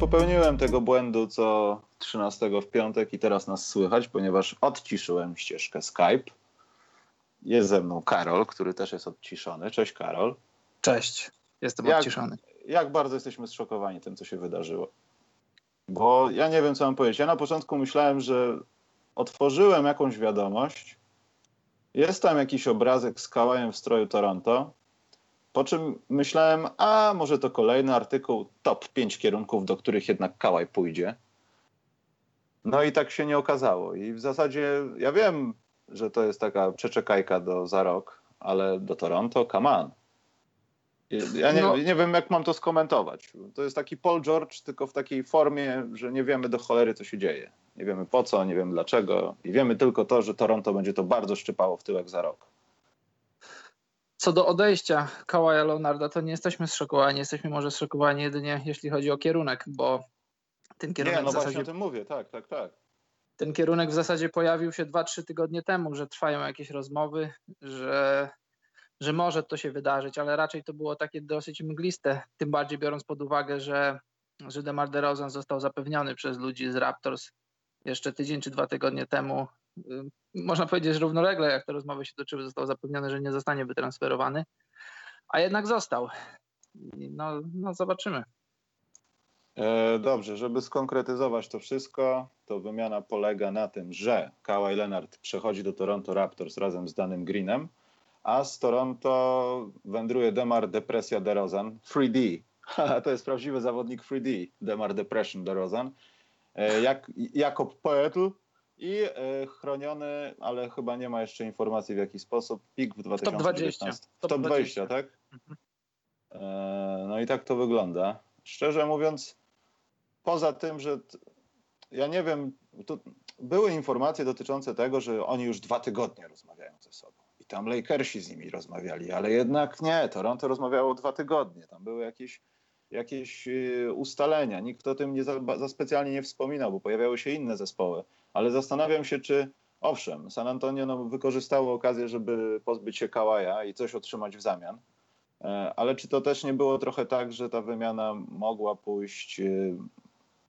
Popełniłem tego błędu co 13 w piątek i teraz nas słychać, ponieważ odciszyłem ścieżkę Skype. Jest ze mną Karol, który też jest odciszony. Cześć Karol. Cześć, jestem Jak- odciszony. Jak bardzo jesteśmy zszokowani tym, co się wydarzyło. Bo ja nie wiem, co mam powiedzieć. Ja na początku myślałem, że otworzyłem jakąś wiadomość. Jest tam jakiś obrazek z kałajem w stroju Toronto. Po czym myślałem, a może to kolejny artykuł, top 5 kierunków, do których jednak kałaj pójdzie. No i tak się nie okazało. I w zasadzie ja wiem, że to jest taka przeczekajka do za rok, ale do Toronto, come on. Ja nie, No. nie wiem, jak mam to skomentować. To jest taki Paul George, tylko w takiej formie, że nie wiemy do cholery, co się dzieje. Nie wiemy po co, nie wiemy dlaczego. I wiemy tylko to, że Toronto będzie to bardzo szczypało w tyłek za rok. Co do odejścia Kawaja Leonarda, to nie jesteśmy zszokowani. Jesteśmy może zszokowani jedynie jeśli chodzi o kierunek, bo ten kierunek, Nie, no w właśnie zasadzie, o tym mówię, tak, tak, tak. ten kierunek w zasadzie pojawił się 2-3 tygodnie temu, że trwają jakieś rozmowy, że, że może to się wydarzyć, ale raczej to było takie dosyć mgliste, tym bardziej biorąc pod uwagę, że, że DeMar DeRozan został zapewniony przez ludzi z Raptors jeszcze tydzień czy dwa tygodnie temu. Ym, Można powiedzieć, równolegle, jak te rozmowy się toczyły, został zapewniony, że nie zostanie wytransferowany, a jednak został. No, no zobaczymy. E, dobrze, żeby skonkretyzować to wszystko, to wymiana polega na tym, że Kawhi Leonard przechodzi do Toronto Raptors razem z Danym Greenem, a z Toronto wędruje Demar Depresja DeRozan, 3D. Haha, to jest prawdziwy zawodnik 3D, Demar Depression DeRozan. E, jak, Jakob Poetl i e, chroniony, ale chyba nie ma jeszcze informacji w jaki sposób, pik w 2019. W Top top 20. 20, tak? Mhm. E, no i tak to wygląda. Szczerze mówiąc, poza tym, że t- ja nie wiem, były informacje dotyczące tego, że oni już dwa tygodnie rozmawiają ze sobą. I tam Lakersi z nimi rozmawiali, ale jednak nie, Toronto rozmawiało dwa tygodnie. Tam były jakieś, jakieś y, ustalenia. Nikt o tym nie za, za specjalnie nie wspominał, bo pojawiały się inne zespoły. Ale zastanawiam się, czy owszem, San Antonio no, wykorzystało okazję, żeby pozbyć się Kałaja i coś otrzymać w zamian. E, Ale czy to też nie było trochę tak, że ta wymiana mogła pójść, y,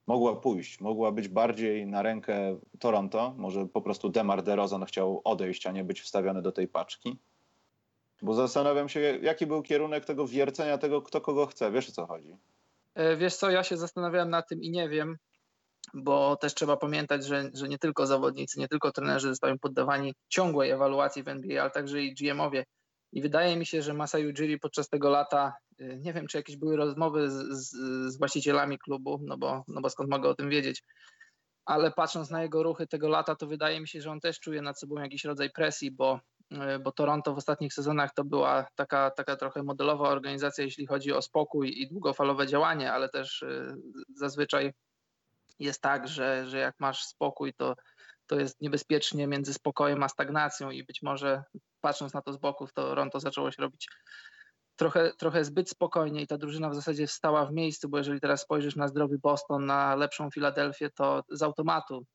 mogła pójść, mogła być bardziej na rękę Toronto? Może po prostu Demar DeRozan chciał odejść, a nie być wstawiony do tej paczki? Bo zastanawiam się, jaki był kierunek tego wiercenia tego, kto kogo chce. Wiesz o co chodzi? E, Wiesz co, ja się zastanawiałem nad tym i nie wiem, bo też trzeba pamiętać, że, że nie tylko zawodnicy, nie tylko trenerzy zostają poddawani ciągłej ewaluacji w NBA, ale także i GM-owie. I wydaje mi się, że Masai Ujiri podczas tego lata, y, nie wiem, czy jakieś były rozmowy z, z, z właścicielami klubu, no bo, no bo skąd mogę o tym wiedzieć, ale patrząc na jego ruchy tego lata, to wydaje mi się, że on też czuje nad sobą jakiś rodzaj presji, bo, bo Toronto w ostatnich sezonach to była taka, taka trochę modelowa organizacja, jeśli chodzi o spokój i długofalowe działanie, ale też y, zazwyczaj jest tak, że, że jak masz spokój, to, to jest niebezpiecznie między spokojem a stagnacją i być może patrząc na to z boku, to Toronto zaczęło się robić trochę, trochę zbyt spokojnie i ta drużyna w zasadzie stała w miejscu, bo jeżeli teraz spojrzysz na zdrowy Boston, na lepszą Filadelfię, to z automatu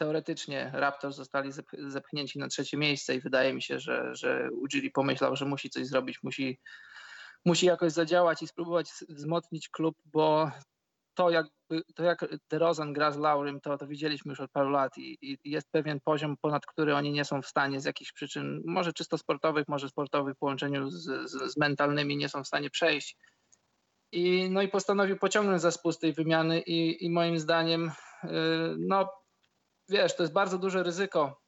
teoretycznie Raptors zostali zep- zepchnięci na trzecie miejsce i wydaje mi się, że, że Ujiri pomyślał, że musi coś zrobić, musi, musi jakoś zadziałać i spróbować wzmocnić klub, bo to jak, to jak DeRozan gra z Laurym, to, to widzieliśmy już od paru lat i, i jest pewien poziom, ponad który oni nie są w stanie z jakichś przyczyn, może czysto sportowych, może sportowych w połączeniu z, z, z mentalnymi nie są w stanie przejść. I, no i postanowił pociągnąć za spust tej wymiany i, i moim zdaniem, yy, no wiesz, to jest bardzo duże ryzyko,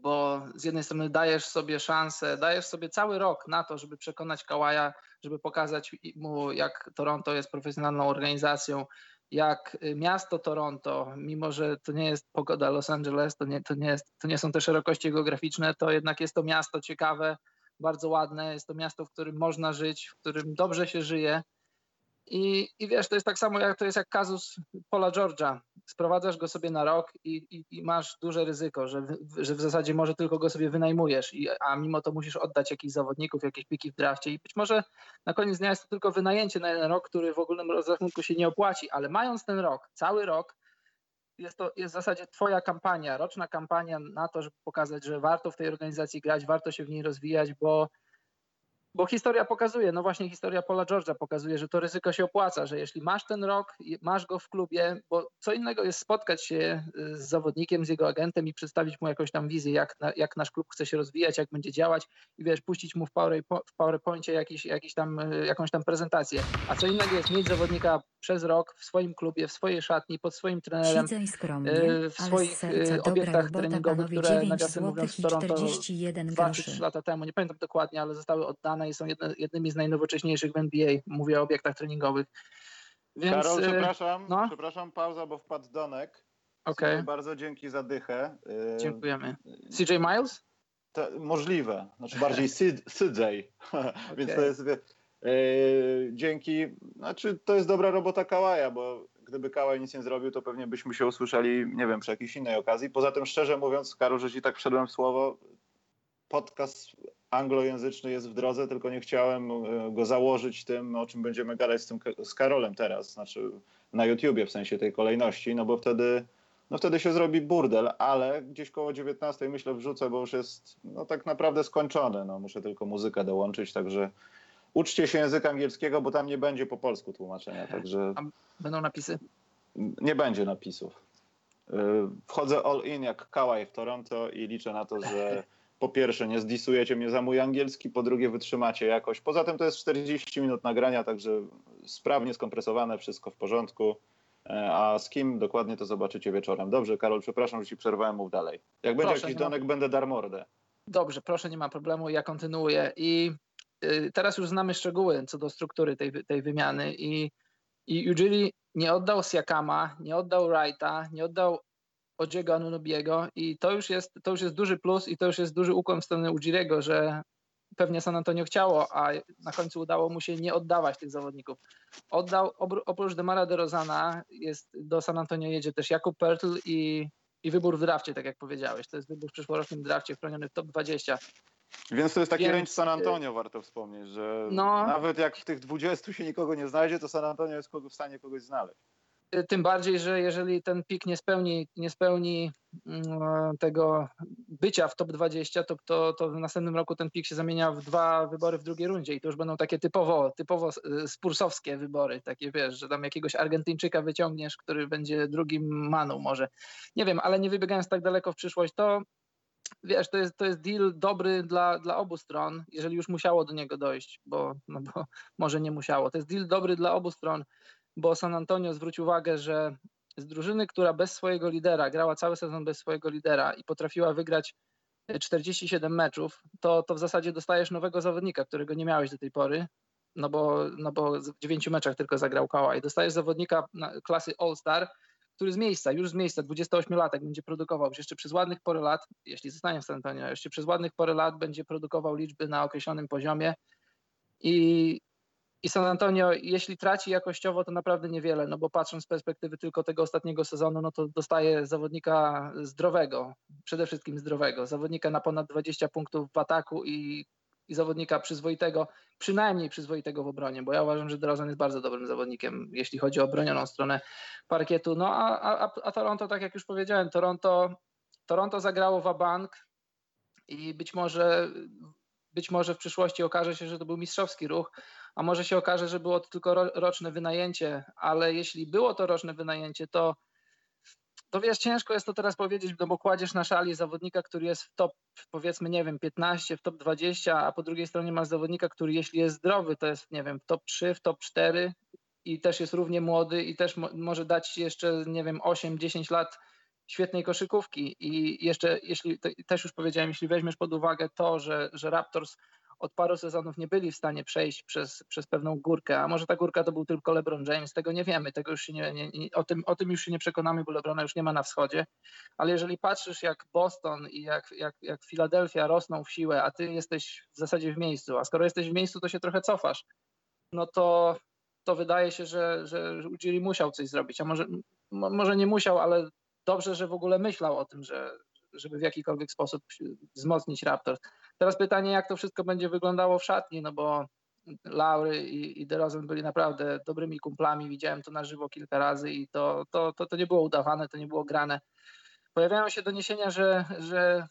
bo z jednej strony dajesz sobie szansę, dajesz sobie cały rok na to, żeby przekonać Kałaja, żeby pokazać mu, jak Toronto jest profesjonalną organizacją, jak miasto Toronto, mimo że to nie jest pogoda Los Angeles, to nie, to nie, jest, to nie są te szerokości geograficzne, to jednak jest to miasto ciekawe, bardzo ładne, jest to miasto, w którym można żyć, w którym dobrze się żyje. I, I wiesz, to jest tak samo jak to jest jak kazus Paula George'a. Sprowadzasz go sobie na rok i, i, i masz duże ryzyko, że, w- że w zasadzie może tylko go sobie wynajmujesz, i, a mimo to musisz oddać jakichś zawodników, jakieś piki w drafcie i być może na koniec dnia jest to tylko wynajęcie na jeden rok, który w ogólnym rozrachunku się nie opłaci, ale mając ten rok, cały rok, jest to jest w zasadzie twoja kampania, roczna kampania na to, żeby pokazać, że warto w tej organizacji grać, warto się w niej rozwijać, bo bo historia pokazuje, no właśnie historia Paula George'a pokazuje, że to ryzyko się opłaca, że jeśli masz ten rok, masz go w klubie, bo co innego jest spotkać się y, z zawodnikiem, z jego agentem i przedstawić mu jakąś tam wizję, jak, jak nasz klub chce się rozwijać, jak będzie działać i wiesz, puścić mu w, power, w PowerPoincie jakiś, jakiś tam, y, jakąś tam prezentację. A co innego jest mieć zawodnika przez rok w swoim klubie, w swojej szatni, pod swoim trenerem, skromnie, w swoich obiektach treningowych, które nawiasem mówiąc w Toronto 2-3 lata temu, nie pamiętam dokładnie, ale zostały oddane i są jedne, jednymi z najnowocześniejszych w NBA. Mówię o obiektach treningowych. Więc, Karol, przepraszam, no? przepraszam, pauza, bo wpadł Donek. Okay. Bardzo dzięki za dychę. Dziękujemy. CJ Miles? To, możliwe, znaczy bardziej CJ, okay. więc to jest dzięki, znaczy to jest dobra robota Kałaja, bo gdyby Kałaj nic nie zrobił, to pewnie byśmy się usłyszeli, nie wiem, przy jakiejś innej okazji. Poza tym, szczerze mówiąc, Karol, że ci tak wszedłem w słowo, podcast anglojęzyczny jest w drodze, tylko nie chciałem e, go założyć tym, o czym będziemy gadać z, tym, z Karolem teraz, znaczy na YouTubie w sensie tej kolejności, no bo wtedy, no wtedy się zrobi burdel, ale gdzieś koło 19 myślę wrzucę, bo już jest no tak naprawdę skończone, no muszę tylko muzykę dołączyć, także uczcie się języka angielskiego, bo tam nie będzie po polsku tłumaczenia, także... A będą napisy? Nie będzie napisów. Y, wchodzę all in jak Kałaj w Toronto i liczę na to, że po pierwsze nie zdisujecie mnie za mój angielski, po drugie wytrzymacie jakoś. Poza tym to jest 40 minut nagrania, także sprawnie skompresowane, wszystko w porządku. E, a z kim dokładnie to zobaczycie wieczorem. Dobrze, Karol, przepraszam, że ci przerwałem, mów dalej. Jak będzie jakiś donek, będę dar mordę. Dobrze, proszę, nie ma problemu, ja kontynuuję. I y, teraz już znamy szczegóły co do struktury tej, tej wymiany i, i Ujiri nie oddał Siakama, nie oddał Wrighta, nie oddał Odziego Anunobiego i to już, jest, to już jest duży plus i to już jest duży ukłon w stronę Ujiriego, że pewnie San Antonio chciało, a na końcu udało mu się nie oddawać tych zawodników. Oddał, oprócz Demara DeRozana jest, do San Antonio jedzie też Jakub Pertl i, i wybór w drafcie, tak jak powiedziałeś. To jest wybór w przyszłorocznym drafcie chroniony w top 20. Więc to jest taki Więc, range San Antonio, warto wspomnieć, że no, nawet jak w tych 20 się nikogo nie znajdzie, to San Antonio jest w stanie kogoś znaleźć. Y, tym bardziej, że jeżeli ten pik nie spełni, nie spełni mm, tego bycia w top 20, to, to, to w następnym roku ten pik się zamienia w dwa wybory w drugiej rundzie i to już będą takie typowo, typowo y, spursowskie wybory, takie wiesz, że tam jakiegoś Argentyńczyka wyciągniesz, który będzie drugim Manu może. Nie wiem, ale nie wybiegając tak daleko w przyszłość, to wiesz, to jest, to jest deal dobry dla, dla obu stron, jeżeli już musiało do niego dojść, bo, no bo może nie musiało. To jest deal dobry dla obu stron bo San Antonio zwróć uwagę, że z drużyny, która bez swojego lidera, grała cały sezon bez swojego lidera i potrafiła wygrać 47 meczów, to, to w zasadzie dostajesz nowego zawodnika, którego nie miałeś do tej pory, no bo, no bo w dziewięciu meczach tylko zagrał Kawhi. Dostajesz zawodnika klasy All-Star, który z miejsca, już z miejsca, 28-latek będzie produkował jeszcze przez ładnych parę lat, jeśli zostanie w San Antonio, jeszcze przez ładnych parę lat będzie produkował liczby na określonym poziomie. I i San Antonio, jeśli traci jakościowo, to naprawdę niewiele, no bo patrząc z perspektywy tylko tego ostatniego sezonu, no to dostaje zawodnika zdrowego, przede wszystkim zdrowego, zawodnika na ponad 20 punktów w ataku i, i zawodnika przyzwoitego, przynajmniej przyzwoitego w obronie, bo ja uważam, że DeRozan jest bardzo dobrym zawodnikiem, jeśli chodzi o obronioną stronę parkietu. No a, a, a Toronto, tak jak już powiedziałem, Toronto, Toronto zagrało w bank i być może być może w przyszłości okaże się, że to był mistrzowski ruch, a może się okaże, że było to tylko roczne wynajęcie, ale jeśli było to roczne wynajęcie, to to wiesz, ciężko jest to teraz powiedzieć, no bo kładziesz na szali zawodnika, który jest w top, powiedzmy, nie wiem, 15, w top 20, a po drugiej stronie masz zawodnika, który jeśli jest zdrowy, to jest, nie wiem, w top 3, w top 4 i też jest równie młody i też mo może dać jeszcze, nie wiem, 8-10 lat świetnej koszykówki. I jeszcze, jeśli też już powiedziałem, jeśli weźmiesz pod uwagę to, że, że Raptors od paru sezonów nie byli w stanie przejść przez, przez pewną górkę, a może ta górka to był tylko LeBron James, tego nie wiemy, tego już nie, nie, nie, o, tym, o tym już się nie przekonamy, bo LeBrona już nie ma na wschodzie, ale jeżeli patrzysz jak Boston i jak, jak, jak Filadelfia rosną w siłę, a ty jesteś w zasadzie w miejscu, a skoro jesteś w miejscu, to się trochę cofasz, no to, to wydaje się, że, że Ujiri musiał coś zrobić, a może, może nie musiał, ale dobrze, że w ogóle myślał o tym, że, żeby w jakikolwiek sposób wzmocnić Raptors. Teraz pytanie, jak to wszystko będzie wyglądało w szatni, no bo Laury i, i DeRozan byli naprawdę dobrymi kumplami, widziałem to na żywo kilka razy i to, to, to, to nie było udawane, to nie było grane. Pojawiają się doniesienia, że, że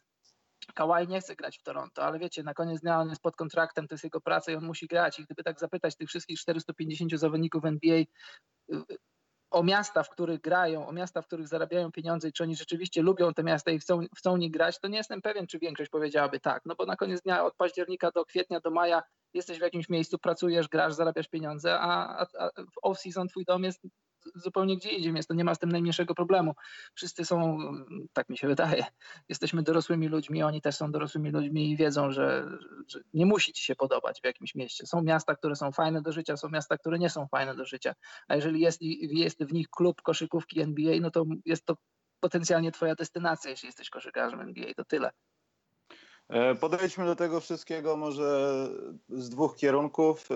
Kawhi nie chce grać w Toronto, ale wiecie, na koniec dnia on jest pod kontraktem, to jest jego praca i on musi grać. I gdyby tak zapytać tych wszystkich 450 zawodników NBA o miasta, w których grają, o miasta, w których zarabiają pieniądze i czy oni rzeczywiście lubią te miasta i chcą, chcą nie grać, to nie jestem pewien, czy większość powiedziałaby tak. No bo na koniec dnia od października do kwietnia, do maja jesteś w jakimś miejscu, pracujesz, grasz, zarabiasz pieniądze, a, a, a w off-season twój dom jest zupełnie gdzie indziej, więc to nie ma z tym najmniejszego problemu. Wszyscy są, tak mi się wydaje, jesteśmy dorosłymi ludźmi, oni też są dorosłymi ludźmi i wiedzą, że, że nie musi ci się podobać w jakimś mieście. Są miasta, które są fajne do życia, są miasta, które nie są fajne do życia, a jeżeli jest, jest w nich klub koszykówki NBA, no to jest to potencjalnie twoja destynacja, jeśli jesteś koszykarzem NBA, to tyle. E, podejdźmy do tego wszystkiego może z dwóch kierunków, e,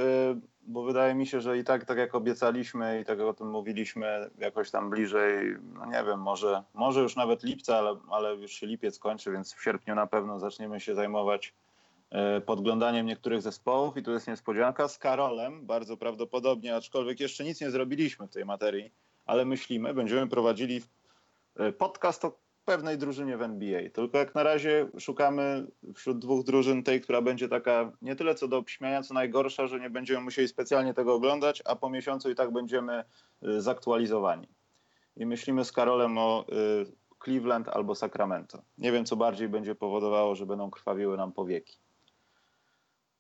bo wydaje mi się, że i tak, tak jak obiecaliśmy i tak jak o tym mówiliśmy, jakoś tam bliżej, no nie wiem, może, może już nawet lipca, ale, ale już się lipiec kończy, więc w sierpniu na pewno zaczniemy się zajmować e, podglądaniem niektórych zespołów i tu jest niespodzianka z Karolem, bardzo prawdopodobnie, aczkolwiek jeszcze nic nie zrobiliśmy w tej materii, ale myślimy, będziemy prowadzili podcast o pewnej drużynie w NBA. Tylko jak na razie szukamy wśród dwóch drużyn tej, która będzie taka nie tyle co do obśmiania, co najgorsza, że nie będziemy musieli specjalnie tego oglądać, a po miesiącu i tak będziemy y, zaktualizowani. I myślimy z Karolem o y, Cleveland albo Sacramento. Nie wiem, co bardziej będzie powodowało, że będą krwawiły nam powieki.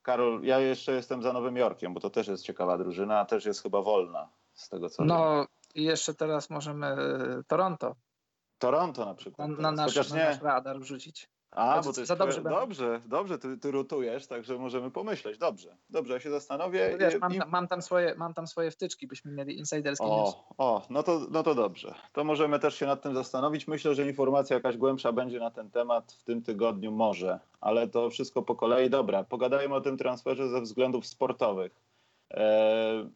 Karol, ja jeszcze jestem za Nowym Jorkiem, bo to też jest ciekawa drużyna, a też jest chyba wolna z tego co No i jeszcze teraz możemy y, Toronto Toronto na przykład. Na, na, nasz, na nasz radar wrzucić. A, bo to jest za dobrze, dobrze, dobrze, ty, ty rotujesz, także możemy pomyśleć. Dobrze, dobrze, ja się zastanowię. No wiesz, mam, mam, tam swoje, mam tam swoje wtyczki, byśmy mieli insiderskie o, news. O, no to, no to dobrze. To możemy też się nad tym zastanowić. Myślę, że informacja jakaś głębsza będzie na ten temat w tym tygodniu może, ale to wszystko po kolei. Dobra, pogadajmy o tym transferze ze względów sportowych. Eee,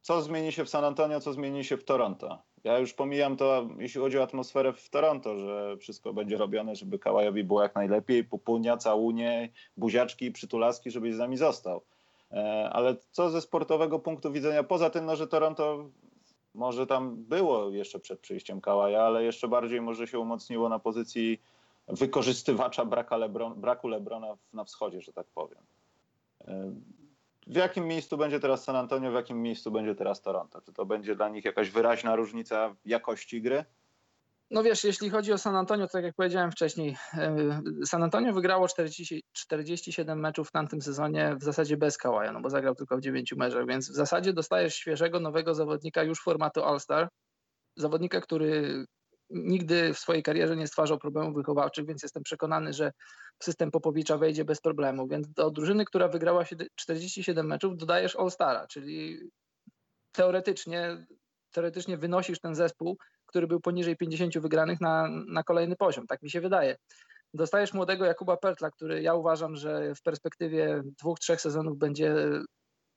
co zmieni się w San Antonio, co zmieni się w Toronto? Ja już pomijam to, jeśli chodzi o atmosferę w Toronto, że wszystko będzie robione, żeby Kałajowi było jak najlepiej, pupunia, całunie, buziaczki przytulaski, żeby z nami został. E, ale co ze sportowego punktu widzenia, poza tym, no, że Toronto może tam było jeszcze przed przyjściem Kałaja, ale jeszcze bardziej może się umocniło na pozycji wykorzystywacza Lebron, braku Lebrona na wschodzie, że tak powiem. W jakim miejscu będzie teraz San Antonio, w jakim miejscu będzie teraz Toronto? Czy to będzie dla nich jakaś wyraźna różnica jakości gry? No wiesz, jeśli chodzi o San Antonio, to tak jak powiedziałem wcześniej, San Antonio wygrało 40, 47 meczów w tamtym sezonie w zasadzie bez Kałaja, no bo zagrał tylko w 9 meczach, więc w zasadzie dostajesz świeżego, nowego zawodnika już formatu All-Star, zawodnika, który nigdy w swojej karierze nie stwarzał problemów wychowawczych, więc jestem przekonany, że system Popowicza wejdzie bez problemu. Więc do drużyny, która wygrała 47 meczów, dodajesz All-Stara, czyli teoretycznie, teoretycznie wynosisz ten zespół, który był poniżej 50 wygranych na, na kolejny poziom. Tak mi się wydaje. Dostajesz młodego Jakuba Pertla, który ja uważam, że w perspektywie dwóch, trzech sezonów będzie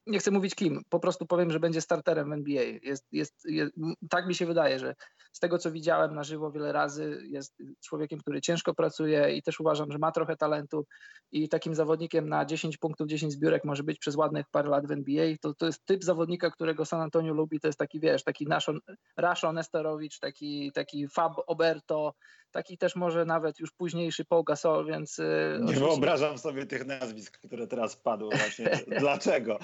nie chcę mówić kim, po prostu powiem, że będzie starterem w NBA. Jest, jest, jest, tak mi się wydaje, że z tego co widziałem na żywo wiele razy, jest człowiekiem, który ciężko pracuje i też uważam, że ma trochę talentu i takim zawodnikiem na 10 punktów, 10 zbiórek może być przez ładnych parę lat w NBA. To, to jest typ zawodnika, którego San Antonio lubi, to jest taki, wiesz, taki naszon, Rashon Nesterowicz, taki, taki Fab Oberto, taki też może nawet już późniejszy Paul Gasol, więc... Y, Nie oczywiście... wyobrażam sobie tych nazwisk, które teraz padły właśnie. Dlaczego?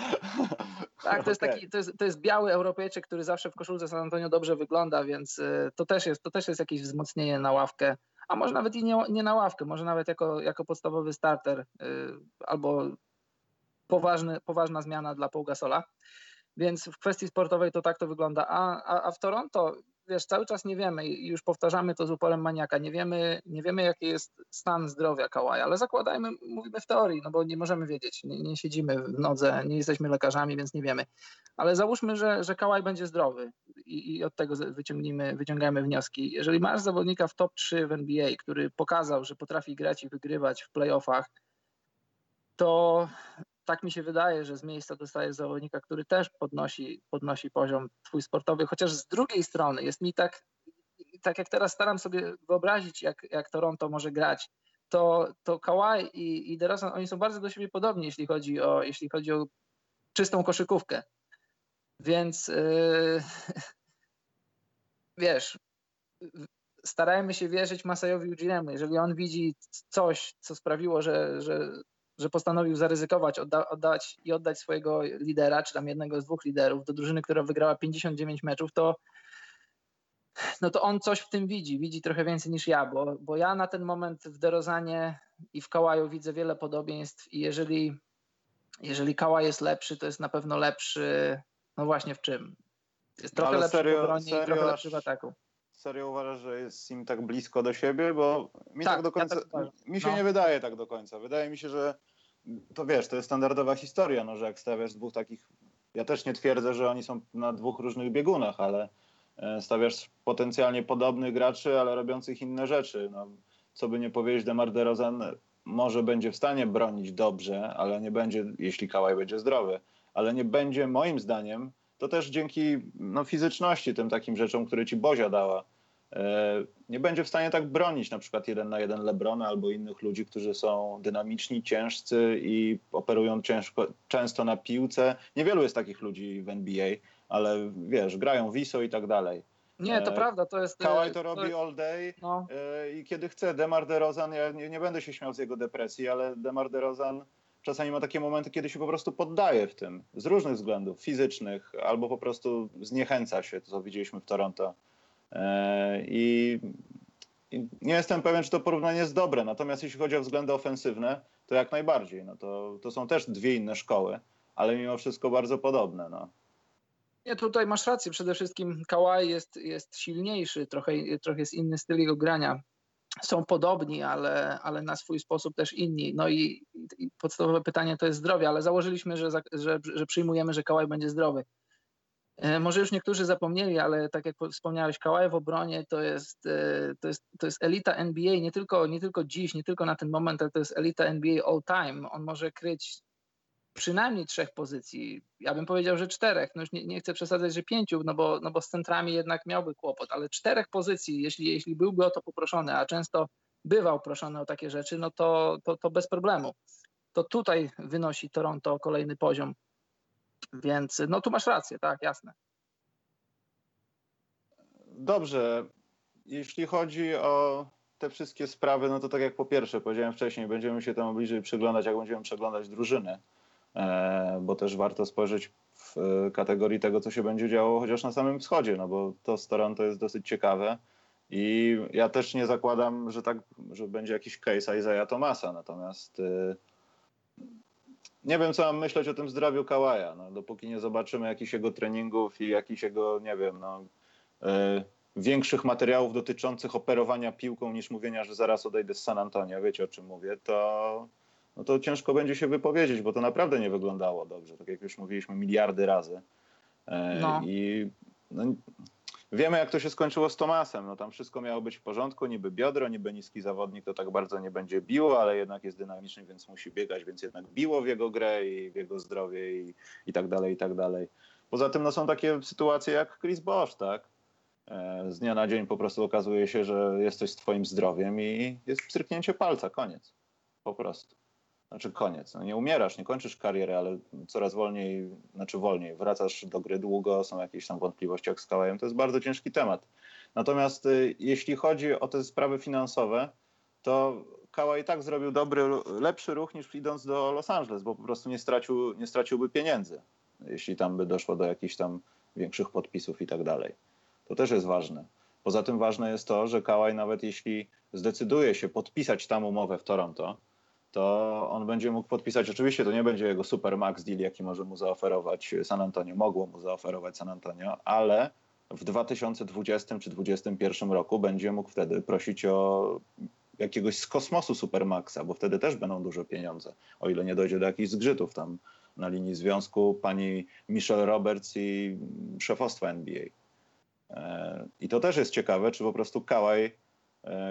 tak, to jest, taki, to, jest, to jest biały Europejczyk, który zawsze w koszulce San Antonio dobrze wygląda, więc y, to też jest, to też jest jakieś wzmocnienie na ławkę, a może nawet i nie, nie na ławkę, może nawet jako, jako podstawowy starter y, albo poważny, poważna zmiana dla Paul Gasola. Więc w kwestii sportowej to tak to wygląda. A, a, a w Toronto wiesz, cały czas nie wiemy i już powtarzamy to z uporem maniaka, nie wiemy, nie wiemy jaki jest stan zdrowia Kałaja, ale zakładajmy, mówimy w teorii, no bo nie możemy wiedzieć, nie, nie siedzimy w nodze, nie jesteśmy lekarzami, więc nie wiemy. Ale załóżmy, że, że Kałaj będzie zdrowy i, i od tego wyciągnijmy, wyciągamy wnioski. Jeżeli masz zawodnika w top 3 w NBA, który pokazał, że potrafi grać i wygrywać w playoffach, to tak mi się wydaje, że z miejsca dostajesz zawodnika, który też podnosi, podnosi poziom twój sportowy, chociaż z drugiej strony jest mi tak, tak jak teraz staram sobie wyobrazić, jak, jak Toronto może grać, to, to Kawhi i, i DeRozan, oni są bardzo do siebie podobni, jeśli chodzi o, jeśli chodzi o czystą koszykówkę. Więc yy, wiesz, starajmy się wierzyć Masajowi Ujiremu. Jeżeli on widzi coś, co sprawiło, że, że, że postanowił zaryzykować, odda, oddać i oddać swojego lidera, czy tam jednego z dwóch liderów do drużyny, która wygrała 59 meczów, to no to on coś w tym widzi, widzi trochę więcej niż ja, bo, bo ja na ten moment w Derozanie i w Kałaju widzę wiele podobieństw i jeżeli, jeżeli Kałaj jest lepszy, to jest na pewno lepszy, no właśnie w czym? Jest trochę Ale lepszy serio- w obronie i serio trochę aż- lepszy w ataku. Serio uważasz, że jest im tak blisko do siebie? Bo mi tak, Tak, do ja końca. tak uważam. mi się No. nie wydaje tak do końca. Wydaje mi się, że to wiesz, to jest standardowa historia, no, że jak stawiasz dwóch takich. Ja też nie twierdzę, że oni są na dwóch różnych biegunach, ale e, stawiasz potencjalnie podobnych graczy, ale robiących inne rzeczy. No, co by nie powiedzieć, Demar DeRozan może będzie w stanie bronić dobrze, ale nie będzie, jeśli Kałaj będzie zdrowy, ale nie będzie moim zdaniem, to też dzięki no, fizyczności, tym takim rzeczom, które ci Bozia dała, e, nie będzie w stanie tak bronić na przykład jeden na jeden Lebrona albo innych ludzi, którzy są dynamiczni, ciężcy i operują ciężko, często na piłce. Niewielu jest takich ludzi w NBA, ale wiesz, grają wiso i tak dalej. Nie, to E, prawda, to jest... Kałaj e, to robi all day No, i kiedy chce. Demar DeRozan, ja nie, nie będę się śmiał z jego depresji, ale Demar DeRozan czasami ma takie momenty, kiedy się po prostu poddaje w tym, z różnych względów, fizycznych, albo po prostu zniechęca się, to co widzieliśmy w Toronto. E, I, nie jestem pewien, czy to porównanie jest dobre, natomiast jeśli chodzi o względy ofensywne, to jak najbardziej. No to, to są też dwie inne szkoły, ale mimo wszystko bardzo podobne. No. Nie, tutaj masz rację. Przede wszystkim Kawhi jest, jest silniejszy, trochę, trochę jest inny styl jego grania. Są podobni, ale, ale na swój sposób też inni. No i, i podstawowe pytanie to jest zdrowie, ale założyliśmy, że, że, że przyjmujemy, że Kawhi będzie zdrowy. E, Może już niektórzy zapomnieli, ale tak jak wspomniałeś, Kawhi w obronie to jest, e, to jest, to jest elita NBA, nie tylko, nie tylko dziś, nie tylko na ten moment, ale to jest elita NBA all time. On może kryć przynajmniej trzech pozycji. Ja bym powiedział, że czterech. No już nie, nie chcę przesadzać, że pięciu, no bo, no bo z centrami jednak miałby kłopot, ale czterech pozycji, jeśli, jeśli byłby o to poproszony, a często bywał proszony o takie rzeczy, no to, to, to bez problemu. To tutaj wynosi Toronto kolejny poziom. Więc no tu masz rację, tak, jasne. Dobrze. Jeśli chodzi o te wszystkie sprawy, no to tak jak po pierwsze powiedziałem wcześniej, będziemy się temu bliżej przyglądać, jak będziemy przeglądać drużyny, bo też warto spojrzeć w e, kategorii tego, co się będzie działo chociaż na samym wschodzie, no bo to z Toronto jest dosyć ciekawe. I ja też nie zakładam, że tak, że będzie jakiś case Isaiah Thomasa, natomiast e, nie wiem, co mam myśleć o tym zdrowiu Kałaja, no, dopóki nie zobaczymy jakichś jego treningów i jakichś jego, nie wiem, no, e, większych materiałów dotyczących operowania piłką niż mówienia, że zaraz odejdę z San Antonio, wiecie o czym mówię, to, no to ciężko będzie się wypowiedzieć, bo to naprawdę nie wyglądało dobrze, tak jak już mówiliśmy miliardy razy. E, No. I no, wiemy, jak to się skończyło z Tomasem. No, tam wszystko miało być w porządku, niby biodro, niby niski zawodnik, to tak bardzo nie będzie biło, ale jednak jest dynamiczny, więc musi biegać, więc jednak biło w jego grę i w jego zdrowie i, i tak dalej, i tak dalej. Poza tym no, są takie sytuacje jak Chris Bosch, tak? E, Z dnia na dzień po prostu okazuje się, że jesteś z twoim zdrowiem i jest pstryknięcie palca, koniec. Po prostu. Znaczy koniec. No nie umierasz, nie kończysz kariery, ale coraz wolniej, znaczy wolniej, wracasz do gry długo, są jakieś tam wątpliwości jak z. To jest bardzo ciężki temat. Natomiast y, jeśli chodzi o te sprawy finansowe, to Kałaj i tak zrobił dobry, lepszy ruch niż idąc do Los Angeles, bo po prostu nie, stracił, nie straciłby pieniędzy, jeśli tam by doszło do jakichś tam większych podpisów i tak dalej. To też jest ważne. Poza tym ważne jest to, że Kałaj nawet jeśli zdecyduje się podpisać tam umowę w Toronto, to on będzie mógł podpisać, oczywiście to nie będzie jego super max deal, jaki może mu zaoferować San Antonio, mogło mu zaoferować San Antonio, ale w 2020 czy 2021 roku będzie mógł wtedy prosić o jakiegoś z kosmosu Supermaxa, bo wtedy też będą duże pieniądze, o ile nie dojdzie do jakichś zgrzytów tam na linii związku pani Michelle Roberts i szefostwa NBA. E, I to też jest ciekawe, czy po prostu Kałaj,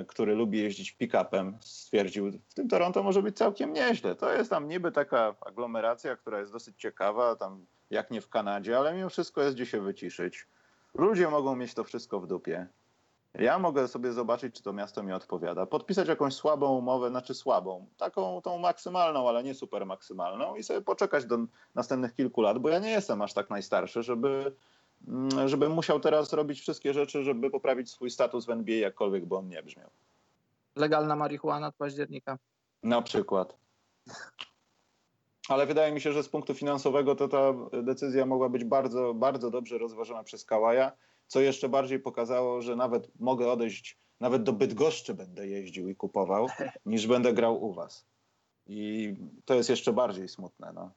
który lubi jeździć pick-upem, stwierdził, w tym Toronto może być całkiem nieźle. To jest tam niby taka aglomeracja, która jest dosyć ciekawa, tam jak nie w Kanadzie, ale mimo wszystko jest gdzie się wyciszyć. Ludzie mogą mieć to wszystko w dupie. Ja mogę sobie zobaczyć, czy to miasto mi odpowiada. Podpisać jakąś słabą umowę, znaczy słabą, taką tą maksymalną, ale nie super maksymalną i sobie poczekać do następnych kilku lat, bo ja nie jestem aż tak najstarszy, żeby mm, żeby musiał teraz robić wszystkie rzeczy, żeby poprawić swój status w NBA, jakkolwiek by on nie brzmiał. Legalna marihuana od października. Na przykład. Ale wydaje mi się, że z punktu finansowego to ta decyzja mogła być bardzo, bardzo dobrze rozważona przez Kałaja, co jeszcze bardziej pokazało, że nawet mogę odejść, nawet do Bydgoszczy będę jeździł i kupował, niż będę grał u was. I to jest jeszcze bardziej smutne. No.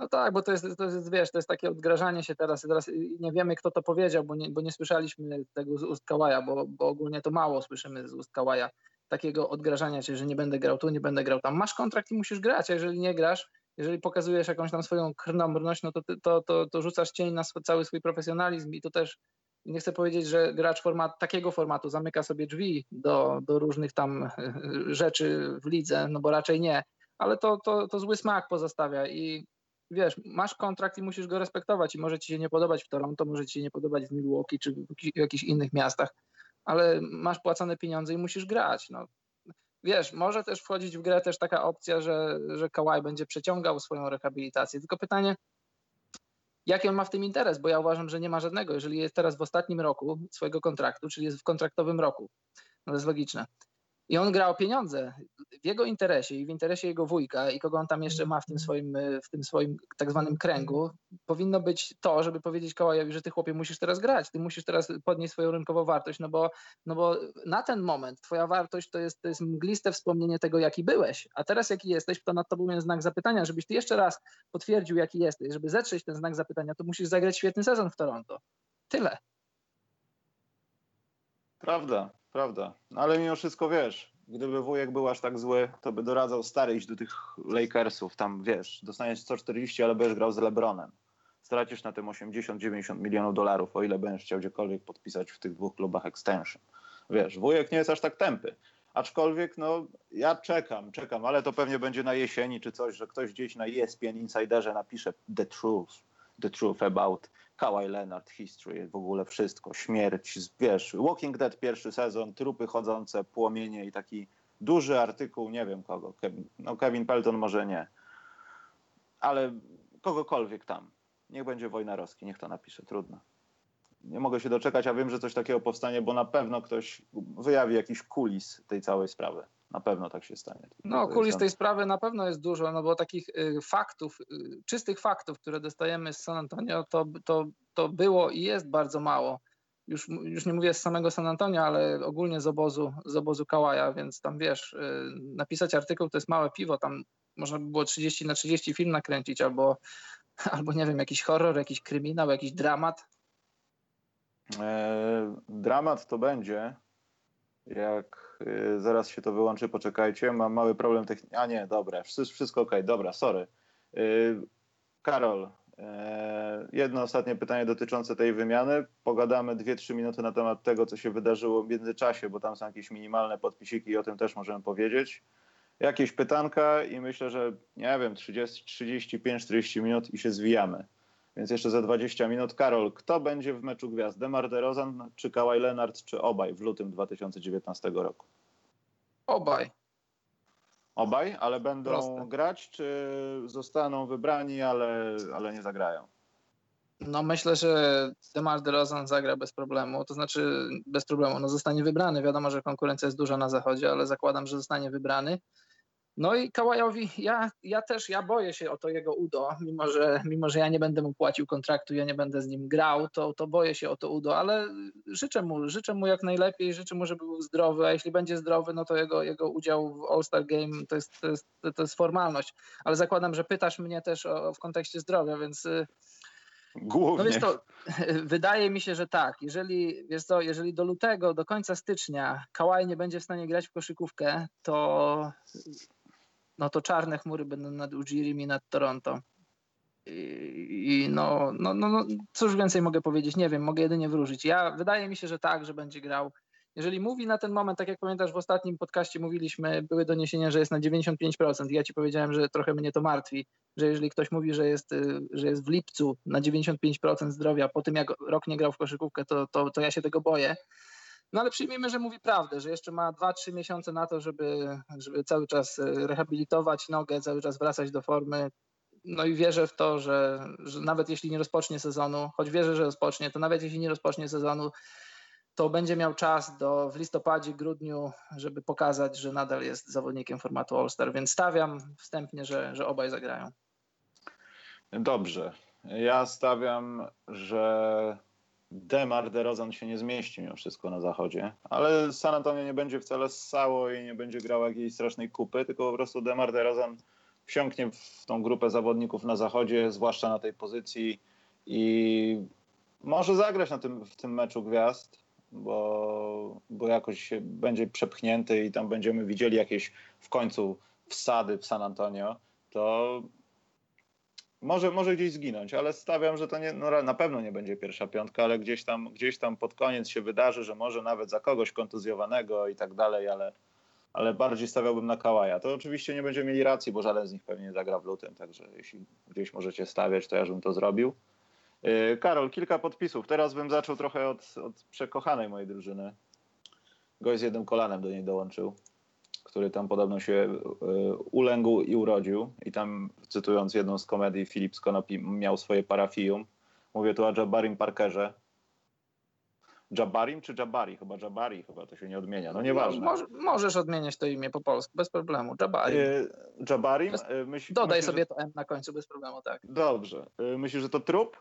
No tak, bo to jest, to jest, wiesz, to jest takie odgrażanie się teraz. Teraz nie wiemy, kto to powiedział, bo nie, bo nie słyszeliśmy tego z ust Kałaja, bo, bo ogólnie to mało słyszymy z ust Kałaja. Takiego odgrażania się, że nie będę grał tu, nie będę grał tam. Masz kontrakt i musisz grać, a jeżeli nie grasz, jeżeli pokazujesz jakąś tam swoją krnąbrność, no to, to, to, to rzucasz cień na sw cały swój profesjonalizm i to też nie chcę powiedzieć, że gracz format, takiego formatu zamyka sobie drzwi do, do różnych tam rzeczy w lidze, no bo raczej nie, ale to, to, to zły smak pozostawia i wiesz, masz kontrakt i musisz go respektować i może ci się nie podobać w Toronto, może ci się nie podobać w Milwaukee czy w jakichś innych miastach, ale masz płacone pieniądze i musisz grać. No, wiesz, może też wchodzić w grę też taka opcja, że, że Kawhi będzie przeciągał swoją rehabilitację. Tylko pytanie, jaki on ma w tym interes, bo ja uważam, że nie ma żadnego. Jeżeli jest teraz w ostatnim roku swojego kontraktu, czyli jest w kontraktowym roku, no to jest logiczne, i on gra o pieniądze. W jego interesie i w interesie jego wujka i kogo on tam jeszcze ma w tym swoim, w tym swoim tak zwanym kręgu, powinno być to, żeby powiedzieć Kołajowi, że ty chłopie musisz teraz grać, ty musisz teraz podnieść swoją rynkową wartość, no bo, no bo na ten moment twoja wartość to jest, to jest mgliste wspomnienie tego, jaki byłeś, a teraz jaki jesteś, to nad tobą jest znak zapytania, żebyś ty jeszcze raz potwierdził, jaki jesteś, żeby zetrzeć ten znak zapytania, to musisz zagrać świetny sezon w Toronto. Tyle. Prawda, prawda. No ale mimo wszystko wiesz, gdyby wujek był aż tak zły, to by doradzał stary iść do tych Lakersów. Tam wiesz, dostaniesz 140, ale będziesz grał z LeBronem. Stracisz na tym 80-90 milionów dolarów, o ile będziesz chciał gdziekolwiek podpisać w tych dwóch klubach extension. Wiesz, wujek nie jest aż tak tępy. Aczkolwiek, no, ja czekam, czekam, ale to pewnie będzie na jesieni czy coś, że ktoś gdzieś na ESPN Insiderze napisze the truth, the truth about Kawhi Leonard, history, w ogóle wszystko, śmierć, wiesz, Walking Dead pierwszy sezon, trupy chodzące, płomienie i taki duży artykuł, nie wiem kogo, Kevin, no Kevin Pelton może nie, ale kogokolwiek tam. Niech będzie Wojnarowski, niech to napisze, trudno. Nie mogę się doczekać, a wiem, że coś takiego powstanie, bo na pewno ktoś wyjawi jakiś kulis tej całej sprawy. Na pewno tak się stanie. No, kulis tej sprawy na pewno jest dużo, no bo takich y, faktów, y, czystych faktów, które dostajemy z San Antonio, to, to, to było i jest bardzo mało. Już, już nie mówię z samego San Antonio, ale ogólnie z obozu, z obozu Kałaja, więc tam wiesz, y, napisać artykuł to jest małe piwo, tam można by było 30 na 30 film nakręcić, albo, albo nie wiem, jakiś horror, jakiś kryminał, jakiś dramat. E, dramat to będzie, jak zaraz się to wyłączy, poczekajcie, mam mały problem techniczny. A nie, dobra, wszystko, ok, dobra, sorry. Y, Karol, e, jedno ostatnie pytanie dotyczące tej wymiany. Pogadamy 2-3 minuty na temat tego, co się wydarzyło w międzyczasie, bo tam są jakieś minimalne podpisiki i o tym też możemy powiedzieć. Jakieś pytanka i myślę, że nie wiem, 35-40 minut i się zwijamy. Więc jeszcze za 20 minut. Karol, kto będzie w meczu gwiazd? Demar DeRozan, czy Kawhi Leonard, czy obaj w lutym 2019 roku? Obaj. Obaj, ale będą Proste. grać, czy zostaną wybrani, ale, ale nie zagrają? No myślę, że Demar DeRozan zagra bez problemu, to znaczy bez problemu, no zostanie wybrany. Wiadomo, że konkurencja jest duża na zachodzie, ale zakładam, że zostanie wybrany. No i Kałajowi, ja, ja też, ja boję się o to jego udo, mimo że, mimo że ja nie będę mu płacił kontraktu, ja nie będę z nim grał, to, to boję się o to udo, ale życzę mu, życzę mu jak najlepiej, życzę mu, żeby był zdrowy, a jeśli będzie zdrowy, no to jego, jego udział w All-Star Game to jest, to, jest, to jest formalność, ale zakładam, że pytasz mnie też o, w kontekście zdrowia, więc... Y, Głównie. No wiesz to, wydaje mi się, że tak. Jeżeli, wiesz co, jeżeli do lutego, do końca stycznia Kałaj nie będzie w stanie grać w koszykówkę, to no to czarne chmury będą nad Ujirim i nad Toronto. I, no, no, no, no, cóż więcej mogę powiedzieć? Nie wiem, mogę jedynie wróżyć. Ja wydaje mi się, że tak, że będzie grał. Jeżeli mówi na ten moment, tak jak pamiętasz, w ostatnim podcaście mówiliśmy, były doniesienia, że jest na 95%. Ja ci powiedziałem, że trochę mnie to martwi, że jeżeli ktoś mówi, że jest, że jest w lipcu na 95% zdrowia, po tym jak rok nie grał w koszykówkę, to, to, to ja się tego boję. No ale przyjmijmy, że mówi prawdę, że jeszcze ma 2-3 miesiące na to, żeby, żeby cały czas e, rehabilitować nogę, cały czas wracać do formy. no i wierzę w to, że, że nawet jeśli nie rozpocznie sezonu, choć wierzę, że rozpocznie, to nawet jeśli nie rozpocznie sezonu, to będzie miał czas do w listopadzie, grudniu, żeby pokazać, że nadal jest zawodnikiem formatu All-Star, więc stawiam wstępnie, że, że obaj zagrają. Dobrze. Ja stawiam, że Demar DeRozan się nie zmieści mimo wszystko na zachodzie, ale San Antonio nie będzie wcale ssało i nie będzie grał jakiejś strasznej kupy, tylko po prostu Demar DeRozan wsiąknie w tą grupę zawodników na zachodzie, zwłaszcza na tej pozycji i może zagrać na tym, w tym meczu gwiazd, bo, bo jakoś będzie przepchnięty i tam będziemy widzieli jakieś w końcu wsady w San Antonio, to może, może gdzieś zginąć, ale stawiam, że to nie, no, na pewno nie będzie pierwsza piątka, ale gdzieś tam, gdzieś tam pod koniec się wydarzy, że może nawet za kogoś kontuzjowanego i tak dalej, ale, ale bardziej stawiałbym na Kałaja. To oczywiście nie będziemy mieli racji, bo żaden z nich pewnie zagra w lutym, także jeśli gdzieś możecie stawiać, to ja bym to zrobił. Yy, Karol, kilka podpisów. Teraz bym zaczął trochę od, od przekochanej mojej drużyny. Gość z jednym kolanem do niej dołączył który tam podobno się e, ulęgł i urodził. I tam, cytując jedną z komedii, Filip Skonopi miał swoje parafium. Mówię tu o Jabarim Parkerze. Jabarim czy Jabari? Chyba Jabari, chyba to się nie odmienia. No nieważne. Może, możesz odmieniać to imię po polsku, bez problemu. Jabarim. E, Jabarim? Bez, Myśl, dodaj myślę, sobie że... to M na końcu, bez problemu, tak. Dobrze. E, myślisz, że to trup?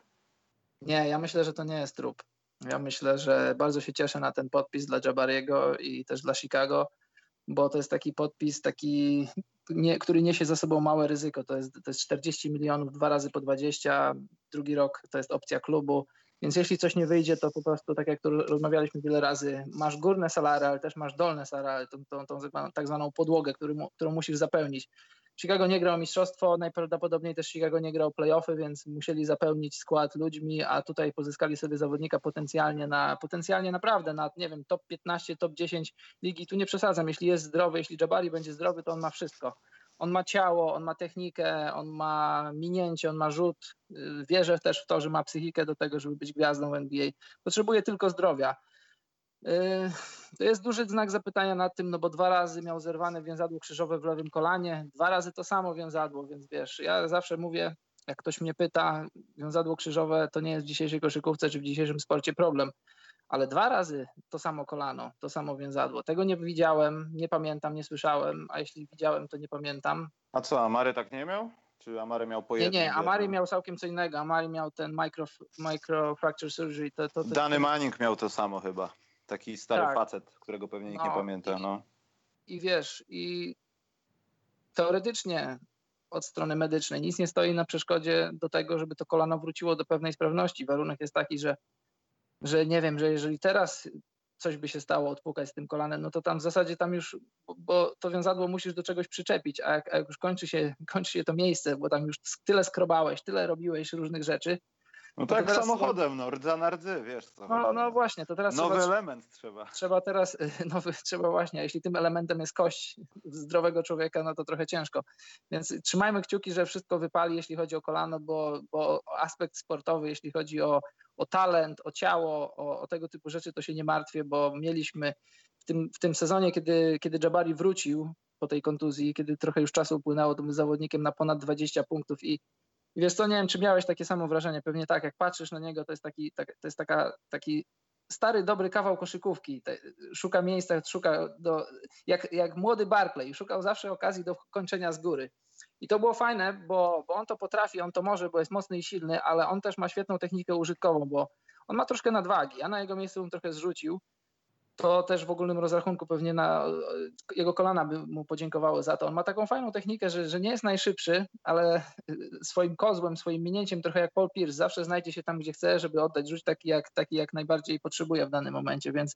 Nie, ja myślę, że to nie jest trup. Ja myślę, że bardzo się cieszę na ten podpis dla Jabariego i też dla Chicago bo to jest taki podpis, taki, nie, który niesie za sobą małe ryzyko. To jest, to jest 40 milionów, dwa razy po 20, drugi rok to jest opcja klubu. Więc jeśli coś nie wyjdzie, to po prostu, tak jak tu rozmawialiśmy wiele razy, masz górne salary, ale też masz dolne salary, tą, tą, tą tak zwaną podłogę, który, którą musisz zapełnić. Chicago nie grał mistrzostwo, najprawdopodobniej też Chicago nie grał playoffy, więc musieli zapełnić skład ludźmi, a tutaj pozyskali sobie zawodnika potencjalnie na, potencjalnie naprawdę na, nie wiem, top 15, top 10 ligi. Tu nie przesadzam, jeśli jest zdrowy, jeśli Jabari będzie zdrowy, to on ma wszystko. On ma ciało, on ma technikę, on ma minięcie, on ma rzut. Wierzę też w to, że ma psychikę do tego, żeby być gwiazdą w NBA. Potrzebuje tylko zdrowia. Yy, to jest duży znak zapytania nad tym, no bo dwa razy miał zerwane więzadło krzyżowe w lewym kolanie, dwa razy to samo więzadło, więc wiesz, ja zawsze mówię, jak ktoś mnie pyta, wiązadło krzyżowe to nie jest w dzisiejszej koszykówce czy w dzisiejszym sporcie problem, ale dwa razy to samo kolano, to samo więzadło. Tego nie widziałem, nie pamiętam, nie słyszałem, a jeśli widziałem, to nie pamiętam. A co, Amary tak nie miał? Czy Amary miał po Nie, nie, Amary miał całkiem co innego. Amary miał ten micro, microfracture surgery. To, to, to, Dany Manning miał to samo chyba. Taki stary tak. facet, którego pewnie nikt no, nie pamięta. No. I, I wiesz, i teoretycznie od strony medycznej nic nie stoi na przeszkodzie do tego, żeby to kolano wróciło do pewnej sprawności. Warunek jest taki, że, że nie wiem, że jeżeli teraz coś by się stało, odpukać z tym kolanem, no to tam w zasadzie tam już, bo, to wiązadło musisz do czegoś przyczepić, a jak, a jak już kończy się, kończy się to miejsce, bo tam już tyle skrobałeś, tyle robiłeś różnych rzeczy, no tak teraz, samochodem, no, rdza na rdzy, wiesz co. No, no właśnie, to teraz Nowy trzeba, element trzeba. Trzeba teraz, nowy, trzeba właśnie, a jeśli tym elementem jest kość zdrowego człowieka, no to trochę ciężko. Więc trzymajmy kciuki, że wszystko wypali, jeśli chodzi o kolano, bo, bo aspekt sportowy, jeśli chodzi o, o talent, o ciało, o, o tego typu rzeczy, to się nie martwię, bo mieliśmy w tym, w tym sezonie, kiedy, kiedy Jabari wrócił po tej kontuzji, kiedy trochę już czasu upłynęło, to był zawodnikiem na ponad 20 punktów i wiesz co, nie wiem, czy miałeś takie samo wrażenie, pewnie tak, jak patrzysz na niego, to jest taki, tak, to jest taka, taki stary, dobry kawał koszykówki, te, szuka miejsca, szuka do, jak, jak młody Barclay, szukał zawsze okazji do kończenia z góry. I to było fajne, bo, bo on to potrafi, on to może, bo jest mocny i silny, ale on też ma świetną technikę użytkową, bo on ma troszkę nadwagi. Ja na jego miejscu bym trochę zrzucił, to też w ogólnym rozrachunku pewnie na jego kolana by mu podziękowały za to. On ma taką fajną technikę, że, że nie jest najszybszy, ale swoim kozłem, swoim minięciem, trochę jak Paul Pierce, zawsze znajdzie się tam, gdzie chce, żeby oddać rzut taki jak, taki jak najbardziej potrzebuje w danym momencie, więc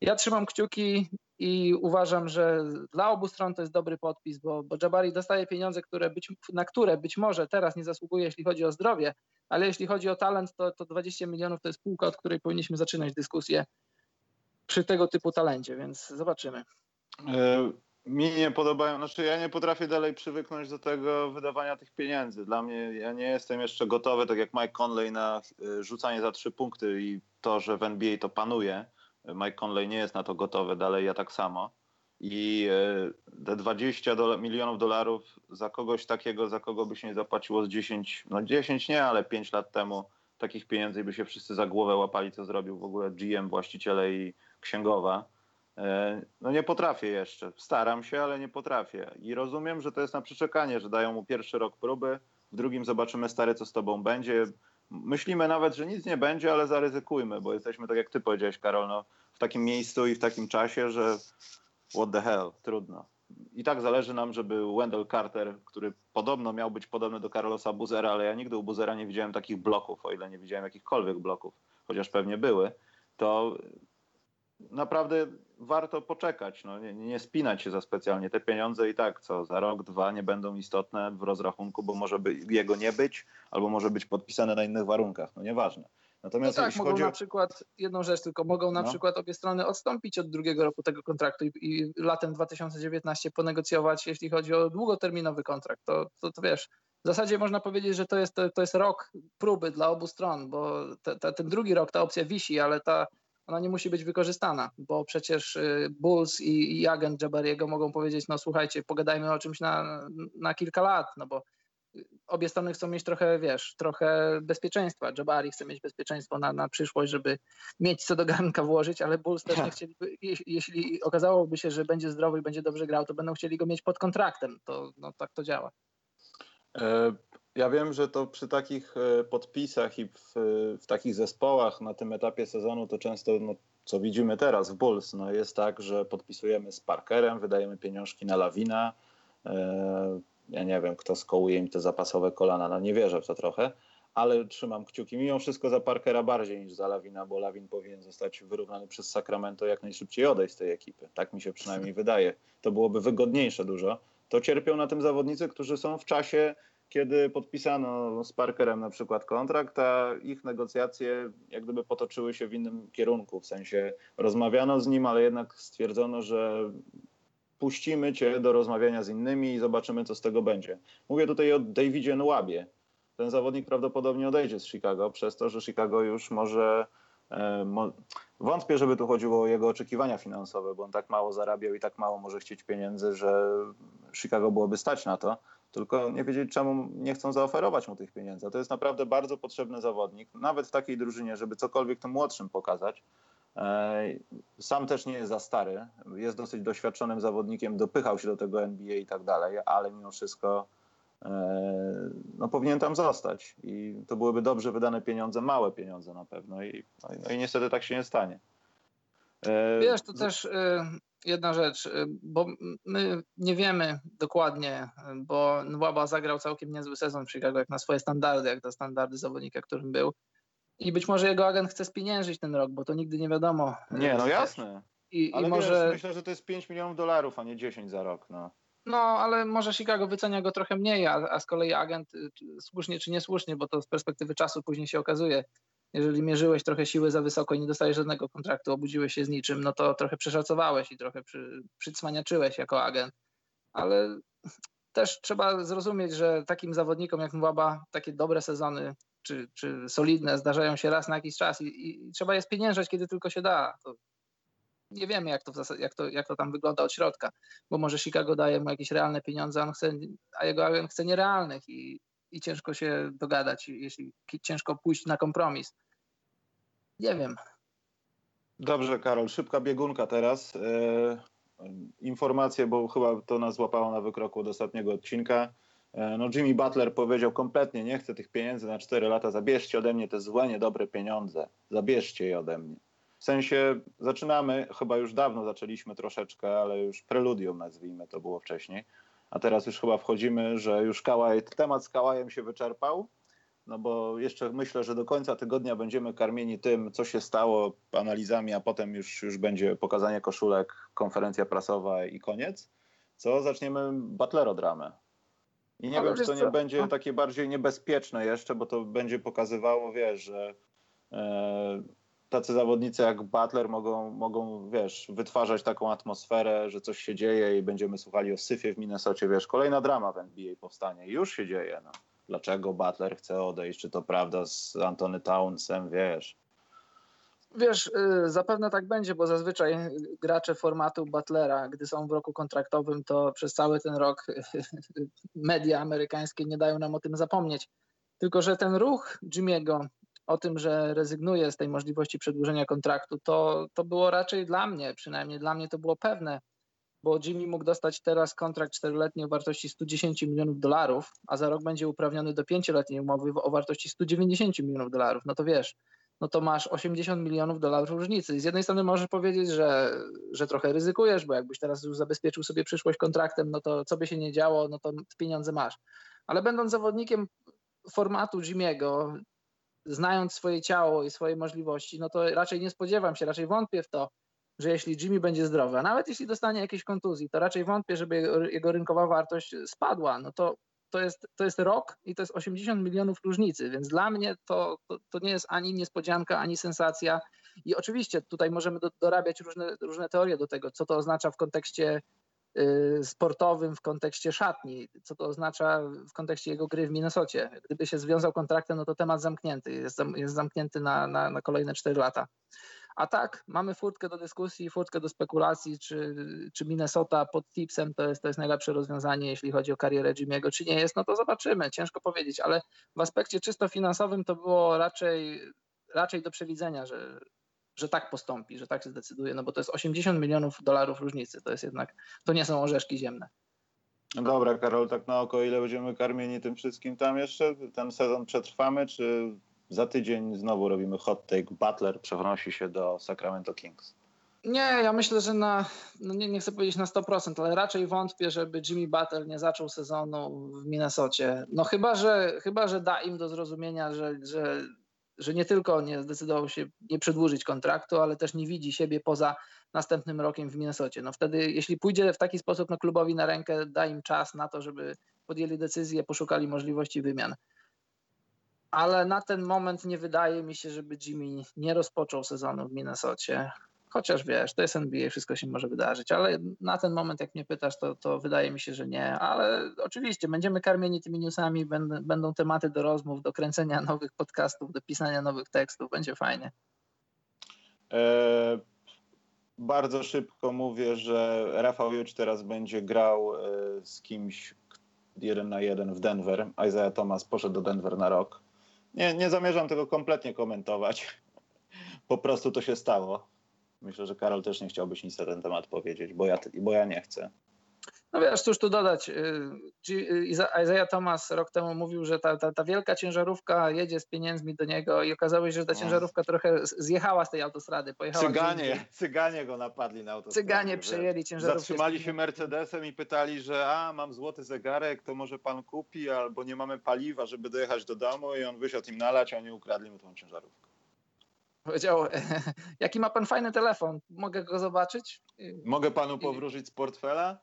ja trzymam kciuki i uważam, że dla obu stron to jest dobry podpis, bo, bo Jabari dostaje pieniądze, które być, na które być może teraz nie zasługuje, jeśli chodzi o zdrowie, ale jeśli chodzi o talent, to, to 20 milionów to jest półka, od której powinniśmy zaczynać dyskusję przy tego typu talencie, więc zobaczymy. E, mi nie podobają, znaczy ja nie potrafię dalej przywyknąć do tego wydawania tych pieniędzy. Dla mnie, ja nie jestem jeszcze gotowy, tak jak Mike Conley, na e, rzucanie za trzy punkty i to, że w NBA to panuje. Mike Conley nie jest na to gotowy, dalej ja tak samo. i e, te 20 dola milionów dolarów za kogoś takiego, za kogo by się nie zapłaciło z 10, no 10 nie, ale 5 lat temu takich pieniędzy by się wszyscy za głowę łapali, co zrobił w ogóle GM, właściciele i księgowa. E, no nie potrafię jeszcze. Staram się, ale nie potrafię. I rozumiem, że to jest na przeczekanie, że dają mu pierwszy rok próby, w drugim zobaczymy stary, co z tobą będzie. Myślimy nawet, że nic nie będzie, ale zaryzykujmy, bo jesteśmy, tak jak ty powiedziałeś, Karol, no, w takim miejscu i w takim czasie, że what the hell, trudno. I tak zależy nam, żeby Wendell Carter, który podobno miał być podobny do Carlosa Buzera, ale ja nigdy u Buzera nie widziałem takich bloków, o ile nie widziałem jakichkolwiek bloków, chociaż pewnie były, to naprawdę warto poczekać, no, nie, nie spinać się za specjalnie. Te pieniądze i tak co, za rok, dwa nie będą istotne w rozrachunku, bo może by jego nie być, albo może być podpisane na innych warunkach, no nieważne. Natomiast no tak, mogą na przykład, jedną rzecz tylko, mogą na no. przykład obie strony odstąpić od drugiego roku tego kontraktu i, i, latem 2019 ponegocjować, jeśli chodzi o długoterminowy kontrakt. To, to, to wiesz, w zasadzie można powiedzieć, że to jest, to, to jest rok próby dla obu stron, bo te, te, ten drugi rok ta opcja wisi, ale ta, ona nie musi być wykorzystana, bo przecież y, Bulls i, i agent Jabariego mogą powiedzieć, no słuchajcie, pogadajmy o czymś na, na kilka lat, no bo obie strony chcą mieć trochę, wiesz, trochę bezpieczeństwa. Jabari chce mieć bezpieczeństwo na, na przyszłość, żeby mieć co do garnka włożyć, ale Bulls też nie chcieliby, jeśli okazałoby się, że będzie zdrowy i będzie dobrze grał, to będą chcieli go mieć pod kontraktem. To no, tak to działa. E, ja wiem, że to przy takich e, podpisach i w, w takich zespołach na tym etapie sezonu to często, no, co widzimy teraz w Bulls, no, jest tak, że podpisujemy z Parkerem, wydajemy pieniążki na Lawina, e, ja nie wiem, kto skołuje im te zapasowe kolana, no nie wierzę w to trochę, ale trzymam kciuki mimo wszystko za Parkera bardziej niż za Lawina, bo Lawin powinien zostać wyrównany przez Sacramento jak najszybciej odejść z tej ekipy. Tak mi się przynajmniej wydaje. To byłoby wygodniejsze dużo. To cierpią na tym zawodnicy, którzy są w czasie, kiedy podpisano z Parkerem na przykład kontrakt, a ich negocjacje jak gdyby potoczyły się w innym kierunku. W sensie rozmawiano z nim, ale jednak stwierdzono, że puścimy cię do rozmawiania z innymi i zobaczymy, co z tego będzie. Mówię tutaj o Davidzie Nwabie. Ten zawodnik prawdopodobnie odejdzie z Chicago przez to, że Chicago już może... E, wątpię, żeby tu chodziło o jego oczekiwania finansowe, bo on tak mało zarabiał i tak mało może chcieć pieniędzy, że Chicago byłoby stać na to. Tylko nie wiedzieć, czemu nie chcą zaoferować mu tych pieniędzy. A to jest naprawdę bardzo potrzebny zawodnik, nawet w takiej drużynie, żeby cokolwiek tym młodszym pokazać. E, sam też nie jest za stary, jest dosyć doświadczonym zawodnikiem, dopychał się do tego NBA i tak dalej, ale mimo wszystko e, no, powinien tam zostać. I to byłyby dobrze wydane pieniądze, małe pieniądze na pewno. I, no, no i niestety tak się nie stanie. E, Wiesz, to też jedna rzecz, bo my nie wiemy dokładnie, bo Nwaba zagrał całkiem niezły sezon w Chicago, jak na swoje standardy, jak na standardy zawodnika, którym był. I być może jego agent chce spieniężyć ten rok, bo to nigdy nie wiadomo. Nie, no jasne. I, ale i może... myślę, że to jest 5 milionów dolarów, a nie 10 za rok. No. No, ale może Chicago wycenia go trochę mniej, a, a z kolei agent y, słusznie czy niesłusznie, bo to z perspektywy czasu później się okazuje. Jeżeli mierzyłeś trochę siły za wysoko i nie dostajesz żadnego kontraktu, obudziłeś się z niczym, no to trochę przeszacowałeś i trochę przy, przycmaniaczyłeś jako agent. Ale też trzeba zrozumieć, że takim zawodnikom jak Mwaba takie dobre sezony czy, czy solidne zdarzają się raz na jakiś czas i, i trzeba je spieniężać, kiedy tylko się da. To nie wiemy, jak to, jak, to, jak to tam wygląda od środka, bo może Chicago daje mu jakieś realne pieniądze, chce, a jego agent chce nierealnych i, i ciężko się dogadać, jeśli ciężko pójść na kompromis. Nie wiem. Dobrze, Karol, szybka biegunka teraz. E, informacje, bo chyba to nas złapało na wykroku od ostatniego odcinka. E, no Jimmy Butler powiedział kompletnie, nie chcę tych pieniędzy na 4 lata, zabierzcie ode mnie te złe, niedobre pieniądze, zabierzcie je ode mnie. W sensie zaczynamy, chyba już dawno zaczęliśmy troszeczkę, ale już preludium nazwijmy, to było wcześniej, a teraz już chyba wchodzimy, że już Kałaj, temat z Kałajem się wyczerpał, no bo jeszcze myślę, że do końca tygodnia będziemy karmieni tym, co się stało, analizami, a potem już, już będzie pokazanie koszulek, konferencja prasowa i koniec. Co? Zaczniemy Butlerodramę. I nie Ale wiem, czy to nie co? będzie takie bardziej niebezpieczne jeszcze, bo to będzie pokazywało, wiesz, że e, tacy zawodnicy jak Butler mogą, mogą, wiesz, wytwarzać taką atmosferę, że coś się dzieje i będziemy słuchali o syfie w Minnesocie, wiesz, kolejna drama w NBA powstanie. Już się dzieje, no. Dlaczego Butler chce odejść? Czy to prawda z Antony Townsem, wiesz? Wiesz, y, zapewne tak będzie, bo zazwyczaj gracze formatu Butlera, gdy są w roku kontraktowym, to przez cały ten rok media amerykańskie nie dają nam o tym zapomnieć. Tylko, że ten ruch Jimmy'ego o tym, że rezygnuje z tej możliwości przedłużenia kontraktu, to, to było raczej dla mnie, przynajmniej dla mnie to było pewne, bo Jimmy mógł dostać teraz kontrakt czteroletni o wartości 110 milionów dolarów, a za rok będzie uprawniony do pięcioletniej umowy o wartości 190 milionów dolarów. No to wiesz, no to masz 80 milionów dolarów różnicy. Z jednej strony możesz powiedzieć, że, że trochę ryzykujesz, bo jakbyś teraz już zabezpieczył sobie przyszłość kontraktem, no to co by się nie działo, no to pieniądze masz. Ale będąc zawodnikiem formatu Jimmy'ego, znając swoje ciało i swoje możliwości, no to raczej nie spodziewam się, raczej wątpię w to, że jeśli Jimmy będzie zdrowy, a nawet jeśli dostanie jakieś kontuzji, to raczej wątpię, żeby jego, rynkowa wartość spadła. No to, to, jest, to jest rok i to jest 80 milionów różnicy, więc dla mnie to, to, to nie jest ani niespodzianka, ani sensacja. I oczywiście tutaj możemy do, dorabiać różne, różne teorie do tego, co to oznacza w kontekście sportowym, w kontekście szatni, co to oznacza w kontekście jego gry w Minnesocie. Gdyby się związał kontraktem, no to temat zamknięty, jest, jest zamknięty na, na, na kolejne 4 lata. A tak, mamy furtkę do dyskusji, furtkę do spekulacji, czy, czy Minnesota pod tipsem to jest, to jest najlepsze rozwiązanie, jeśli chodzi o karierę Jimmy'ego, czy nie jest, no to zobaczymy, ciężko powiedzieć, ale w aspekcie czysto finansowym to było raczej, raczej do przewidzenia, że, że tak postąpi, że tak się zdecyduje, no bo to jest 80 milionów dolarów różnicy, to jest jednak, to nie są orzeszki ziemne. No dobra, Karol, tak na oko, ile będziemy karmieni tym wszystkim tam jeszcze? Ten sezon przetrwamy, czy za tydzień znowu robimy hot take. Butler przenosi się do Sacramento Kings. Nie, ja myślę, że na, no nie, nie chcę powiedzieć na 100%, ale raczej wątpię, żeby Jimmy Butler nie zaczął sezonu w Minnesocie. No chyba, że, chyba, że da im do zrozumienia, że, że, że nie tylko nie zdecydował się nie przedłużyć kontraktu, ale też nie widzi siebie poza następnym rokiem w Minnesocie. No wtedy, jeśli pójdzie w taki sposób no klubowi na rękę, da im czas na to, żeby podjęli decyzję, poszukali możliwości wymian ale na ten moment nie wydaje mi się, żeby Jimmy nie rozpoczął sezonu w Minnesocie. Chociaż wiesz, to jest NBA, wszystko się może wydarzyć, ale na ten moment, jak mnie pytasz, to, to wydaje mi się, że nie. Ale oczywiście będziemy karmieni tymi newsami, będą, będą tematy do rozmów, do kręcenia nowych podcastów, do pisania nowych tekstów, będzie fajnie. E, bardzo szybko mówię, że Rafał Jucz teraz będzie grał e, z kimś jeden na jeden w Denver. Isaiah Thomas poszedł do Denver na rok nie, nie zamierzam tego kompletnie komentować. Po prostu to się stało. Myślę, że Karol też nie chciałbyś nic na ten temat powiedzieć, bo ja, bo ja nie chcę. No wiesz, cóż tu dodać. Y, y, Isaiah Thomas rok temu mówił, że ta, ta, ta, wielka ciężarówka jedzie z pieniędzmi do niego i okazało się, że ta no. ciężarówka trochę zjechała z tej autostrady. Pojechała cyganie, cyganie go napadli na autostradzie. Cyganie przejęli ciężarówkę. Zatrzymali się Mercedesem i pytali, że a, mam złoty zegarek, to może pan kupi, albo nie mamy paliwa, żeby dojechać do domu i on wysiadł im nalać, a oni ukradli mu tą ciężarówkę. Powiedział, jaki ma pan fajny telefon, mogę go zobaczyć? Mogę panu powróżyć z portfela?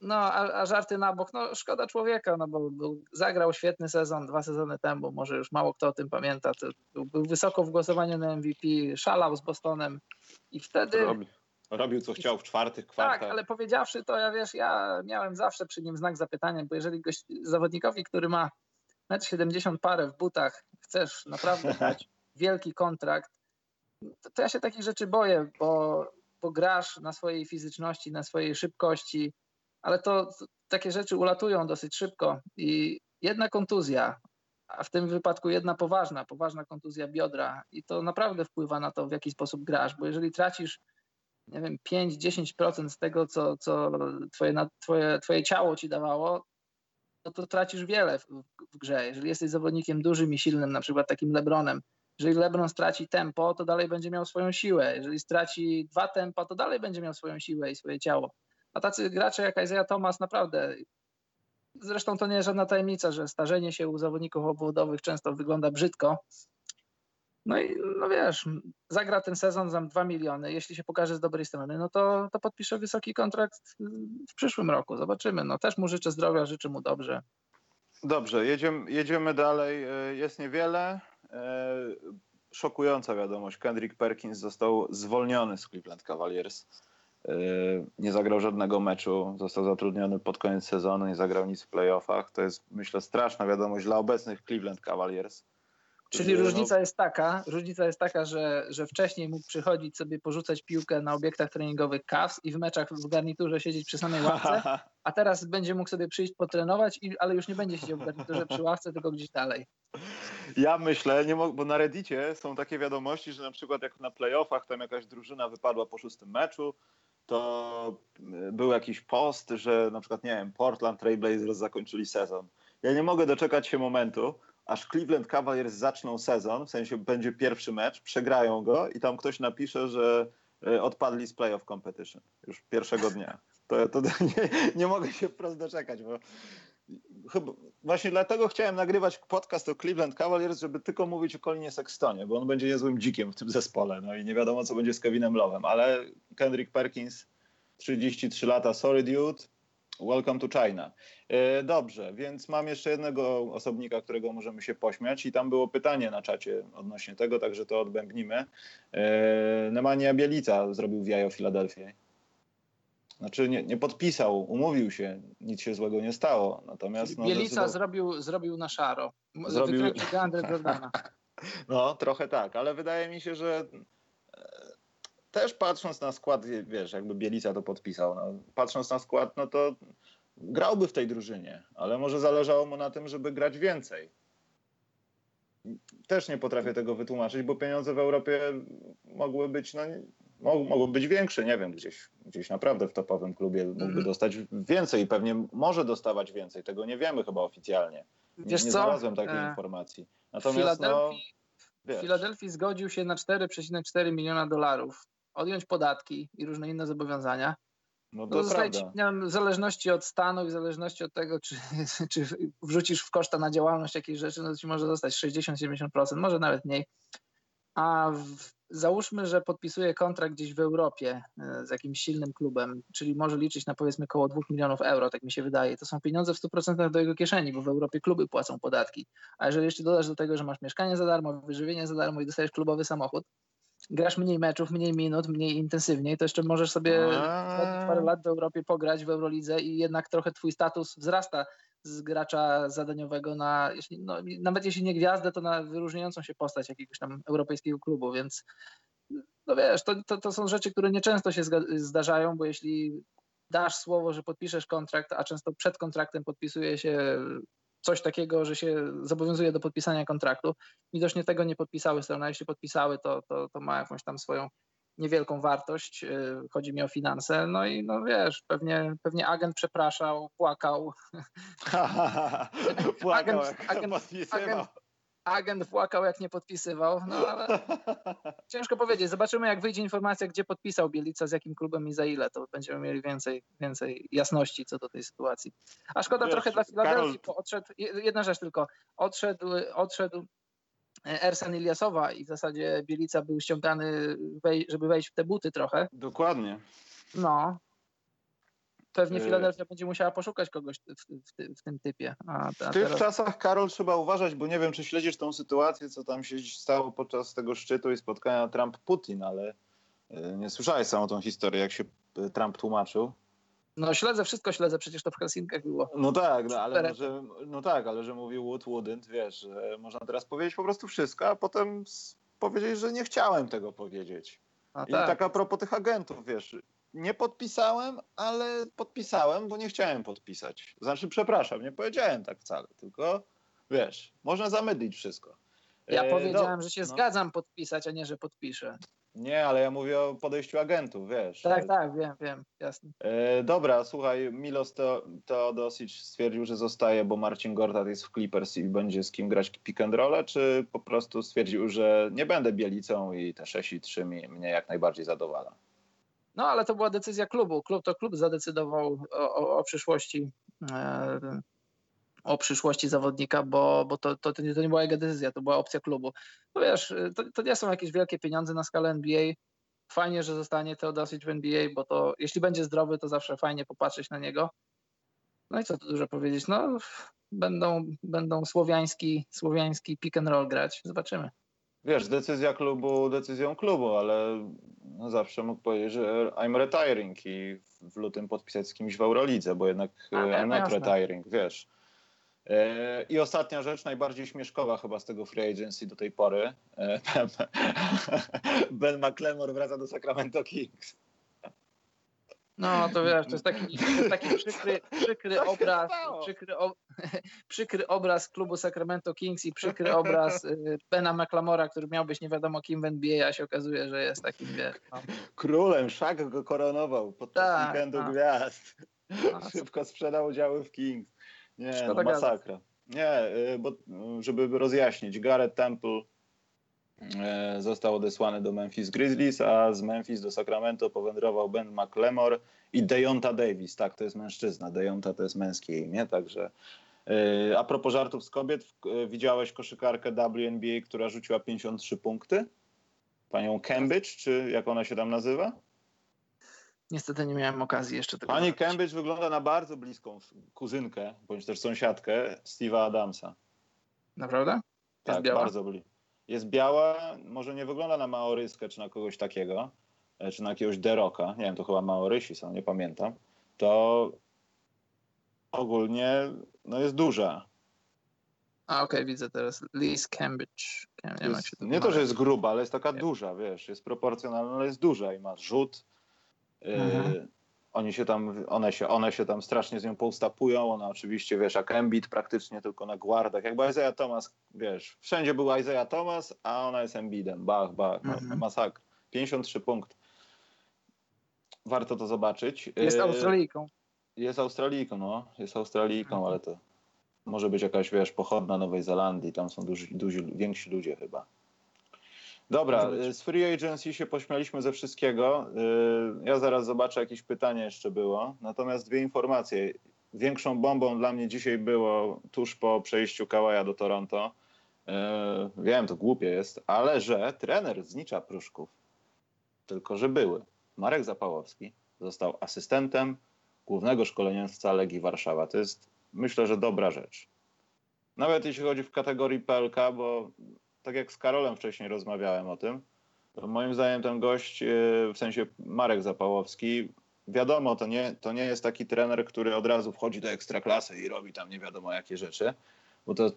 No, a, a, żarty na bok, no szkoda człowieka, no bo był, zagrał świetny sezon dwa sezony temu, może już mało kto o tym pamięta. To, był, był, wysoko w głosowaniu na MVP, szalał z Bostonem i wtedy... Robi, robił co chciał w czwartych kwartach. Tak, ale powiedziawszy to, ja wiesz, ja miałem zawsze przy nim znak zapytania, bo jeżeli goś, zawodnikowi, który ma metr 70 parę w butach, chcesz naprawdę dać wielki kontrakt, to, to ja się takich rzeczy boję, bo bo grasz na swojej fizyczności, na swojej szybkości, ale to, to takie rzeczy ulatują dosyć szybko i jedna kontuzja, a w tym wypadku jedna poważna, poważna kontuzja biodra i to naprawdę wpływa na to, w jaki sposób grasz, bo jeżeli tracisz nie wiem, 5-10% z tego, co, co twoje, twoje, twoje ciało ci dawało, no to tracisz wiele w, w grze. Jeżeli jesteś zawodnikiem dużym i silnym, na przykład takim Lebronem, jeżeli LeBron straci tempo, to dalej będzie miał swoją siłę. Jeżeli straci dwa tempa, to dalej będzie miał swoją siłę i swoje ciało. A tacy gracze jak Isaiah Thomas naprawdę Zresztą to nie jest żadna tajemnica, że starzenie się u zawodników obwodowych często wygląda brzydko. No i no wiesz, zagra ten sezon za 2 miliony. Jeśli się pokaże z dobrej strony, no to, to podpisze wysoki kontrakt w przyszłym roku. Zobaczymy. No też mu życzę zdrowia, życzę mu dobrze. Dobrze, jedziemy, jedziemy dalej. E, jest niewiele. E, szokująca wiadomość. Kendrick Perkins został zwolniony z Cleveland Cavaliers. E, nie zagrał żadnego meczu, został zatrudniony pod koniec sezonu, nie zagrał nic w playoffach. To jest, myślę, straszna wiadomość dla obecnych Cleveland Cavaliers, Czyli różnica jest taka, różnica jest taka, że, że wcześniej mógł przychodzić sobie porzucać piłkę na obiektach treningowych Cavs i w meczach w garniturze siedzieć przy samej ławce, a teraz będzie mógł sobie przyjść potrenować, i, ale już nie będzie siedział w garniturze przy ławce, tylko gdzieś dalej. Ja myślę, nie bo na Reddicie są takie wiadomości, że na przykład jak na playoffach tam jakaś drużyna wypadła po szóstym meczu, to był jakiś post, że na przykład, nie wiem, Portland Trailblazers zakończyli sezon. Ja nie mogę doczekać się momentu, aż Cleveland Cavaliers zaczną sezon, w sensie będzie pierwszy mecz, przegrają go i tam ktoś napisze, że e, odpadli z playoff competition już pierwszego dnia. To, to nie, nie mogę się wprost doczekać, bo chyba, właśnie dlatego chciałem nagrywać podcast o Cleveland Cavaliers, żeby tylko mówić o Colinie Sextonie, bo on będzie niezłym dzikiem w tym zespole, no i nie wiadomo, co będzie z Kevinem Love'em, ale Kendrick Perkins, 33 lata, sorry dude, welcome to China. E, dobrze, więc mam jeszcze jednego osobnika, którego możemy się pośmiać i tam było pytanie na czacie odnośnie tego, także to odbębnimy. E, Nemanja Bielica zrobił w Filadelfii. Znaczy nie, nie, podpisał, umówił się, nic się złego nie stało. Natomiast no, Bielica zdecydował... zrobił, zrobił na szaro. Zrobił Jordana. No, trochę tak, ale wydaje mi się, że też patrząc na skład, wiesz, jakby Bielica to podpisał, no, patrząc na skład, no to grałby w tej drużynie, ale może zależało mu na tym, żeby grać więcej. Też nie potrafię tego wytłumaczyć, bo pieniądze w Europie mogły być, no, mogły być większe, nie wiem, gdzieś, gdzieś naprawdę w topowym klubie mógłby -hmm. dostać więcej i pewnie może dostawać więcej. Tego nie wiemy chyba oficjalnie. Nie, nie znalazłem takiej e... informacji. Natomiast w Filadelfii, no, w Filadelfii zgodził się na 4,4 miliona dolarów odjąć podatki i różne inne zobowiązania no to zostaje ci, w zależności od stanu i w zależności od tego, czy, czy wrzucisz w koszta na działalność jakiejś rzeczy, no to ci może zostać 60-70%, może nawet mniej. A w, załóżmy, że podpisuje kontrakt gdzieś w Europie e, z jakimś silnym klubem, czyli może liczyć na powiedzmy około 2 milionów euro, tak mi się wydaje. To są pieniądze w 100% do jego kieszeni, bo w Europie kluby płacą podatki. A jeżeli jeszcze dodasz do tego, że masz mieszkanie za darmo, wyżywienie za darmo i dostajesz klubowy samochód, grasz mniej meczów, mniej minut, mniej intensywniej, to jeszcze możesz sobie parę lat w Europie pograć w Eurolidze i jednak trochę twój status wzrasta z gracza zadaniowego na, jeśli, no, nawet jeśli nie gwiazdę, to na wyróżniającą się postać jakiegoś tam europejskiego klubu, więc no wiesz, to, to, to są rzeczy, które nieczęsto się zdarzają, bo jeśli dasz słowo, że podpiszesz kontrakt, a często przed kontraktem podpisuje się coś takiego, że się zobowiązuje do podpisania kontraktu. Widocznie tego nie podpisały strony, a jeśli podpisały, to, to, to ma jakąś tam swoją niewielką wartość, y, chodzi mi o finanse, no i no wiesz, pewnie, pewnie agent przepraszał, płakał. płakał, agent, agent, agent, agent płakał, jak nie podpisywał, no ale ciężko powiedzieć. Zobaczymy, jak wyjdzie informacja, gdzie podpisał Bielica, z jakim klubem i za ile, to będziemy mieli więcej, więcej jasności co do tej sytuacji. A szkoda Wiesz, trochę dla Filadelfii, bo odszedł, jedna rzecz tylko, odszedł, odszedł e, Ersen Iliasowa i w zasadzie Bielica był ściągany, żeby wejść w te buty trochę. Dokładnie. No, pewnie y- Filadelfia będzie musiała poszukać kogoś w, w, w tym typie. A, a w tych teraz... czasach, Karol, trzeba uważać, bo nie wiem, czy śledzisz tą sytuację, co tam się stało podczas tego szczytu i spotkania Trump-Putin, ale y, nie słyszałeś samą tą historię, jak się y, Trump tłumaczył. No śledzę, wszystko śledzę, przecież to w Helsinkach było. No tak, no, ale że, no tak, ale że mówił Wood wouldn't, wiesz, że można teraz powiedzieć po prostu wszystko, a potem powiedzieć, że nie chciałem tego powiedzieć. A I tak. tak a propos tych agentów, wiesz, nie podpisałem, ale podpisałem, bo nie chciałem podpisać. Znaczy, przepraszam, nie powiedziałem tak wcale, tylko wiesz, można zamydlić wszystko. Ja e, powiedziałem, że się no. zgadzam podpisać, a nie, że podpiszę. Nie, ale ja mówię o podejściu agentów, wiesz. Tak, tak, wiem, wiem, jasne. E, dobra, słuchaj, Milos Teodosic stwierdził, że zostaje, bo Marcin Gortat jest w Clippers i będzie z kim grać pick and roll, czy po prostu stwierdził, że nie będę Bielicą i te 6 i 3 mnie jak najbardziej zadowala? No ale to była decyzja klubu. Klub to klub zadecydował o, o, o przyszłości. E, o przyszłości zawodnika, bo, bo to, to, to, nie, to nie była jego decyzja, to była opcja klubu. No wiesz, to, to nie są jakieś wielkie pieniądze na skalę NBA. Fajnie, że zostanie Teodosic w NBA, bo to jeśli będzie zdrowy, to zawsze fajnie popatrzeć na niego. No i co tu dużo powiedzieć? No, będą, będą słowiański, słowiański pick and roll grać. Zobaczymy. Wiesz, decyzja klubu decyzją klubu, ale no zawsze mógł powiedzieć, że I'm retiring i w lutym podpisać z kimś w Eurolidze, bo jednak A, I'm not retiring, wiesz. E, I ostatnia rzecz, najbardziej śmieszkowa chyba z tego free agency do tej pory. E, ben McLemore wraca do Sacramento Kings. No to wiesz, to jest taki, to jest taki przykry, przykry obraz, przykry, o, przykry obraz klubu Sacramento Kings i przykry obraz y, Bena McLamora, który miał być nie wiadomo kim w NBA, a się okazuje, że jest takim, wiesz. No. Królem, Szak go koronował podczas tak, weekendu tak. gwiazd. No, Szybko sprzedał udziały w Kings. Nie, no, masakra. Nie, y, bo żeby rozjaśnić, Garrett Temple y, został odesłany do Memphis Grizzlies, a z Memphis do Sacramento powędrował Ben McLemore i Dejonta Davis. Tak, to jest mężczyzna. Dejonta to jest męskie imię, także y, a propos żartów z kobiet, widziałeś koszykarkę WNBA, która rzuciła 53 punkty? Panią Cambridge, czy jak ona się tam nazywa? Niestety nie miałem okazji jeszcze tego Pani Cambridge wygląda na bardzo bliską kuzynkę, bądź też sąsiadkę Steve'a Adamsa. Naprawdę? Jest tak, biała? bardzo bli. Jest biała, może nie wygląda na maoryskę czy na kogoś takiego, e, czy na jakiegoś deroka, nie wiem, to chyba maorysi są, nie pamiętam, to ogólnie no jest duża. A okej, okay, widzę teraz. Liz Cambridge. Nie, jest, to, nie to, że jest gruba, ale jest taka duża, wiesz, jest proporcjonalna, ale jest duża i ma rzut, Mhm. Y, oni się tam, one się, one się tam strasznie z nią poustapują. Ona oczywiście, wiesz, jak Embiid praktycznie tylko na guardach. Jakby Isaiah Thomas, wiesz, wszędzie był Isaiah Thomas, a ona jest Embiidem. Bach, bach, mhm. masakra. 53 punkt. Warto to zobaczyć. Jest y, Australijką. Jest Australijką, no. Jest Australijką, mhm. ale to może być jakaś, wiesz, pochodna Nowej Zelandii. Tam są duży, duży, więksi ludzie chyba. Dobra, z Free Agency się pośmialiśmy ze wszystkiego. Y, ja zaraz zobaczę, jakieś pytanie jeszcze było. Natomiast dwie informacje. Większą bombą dla mnie dzisiaj było tuż po przejściu Kałaja do Toronto. Y, wiem, to głupie jest, ale że trener znicza Pruszków, tylko że były. Marek Zapałowski został asystentem głównego szkoleniowca Legii Warszawa. To jest, myślę, że dobra rzecz. Nawet jeśli chodzi w kategorii PLK, bo tak jak z Karolem wcześniej rozmawiałem o tym, moim zdaniem ten gość, e, w sensie Marek Zapałowski, wiadomo, to nie, to nie jest taki trener, który od razu wchodzi do ekstraklasy i robi tam nie wiadomo jakie rzeczy, bo to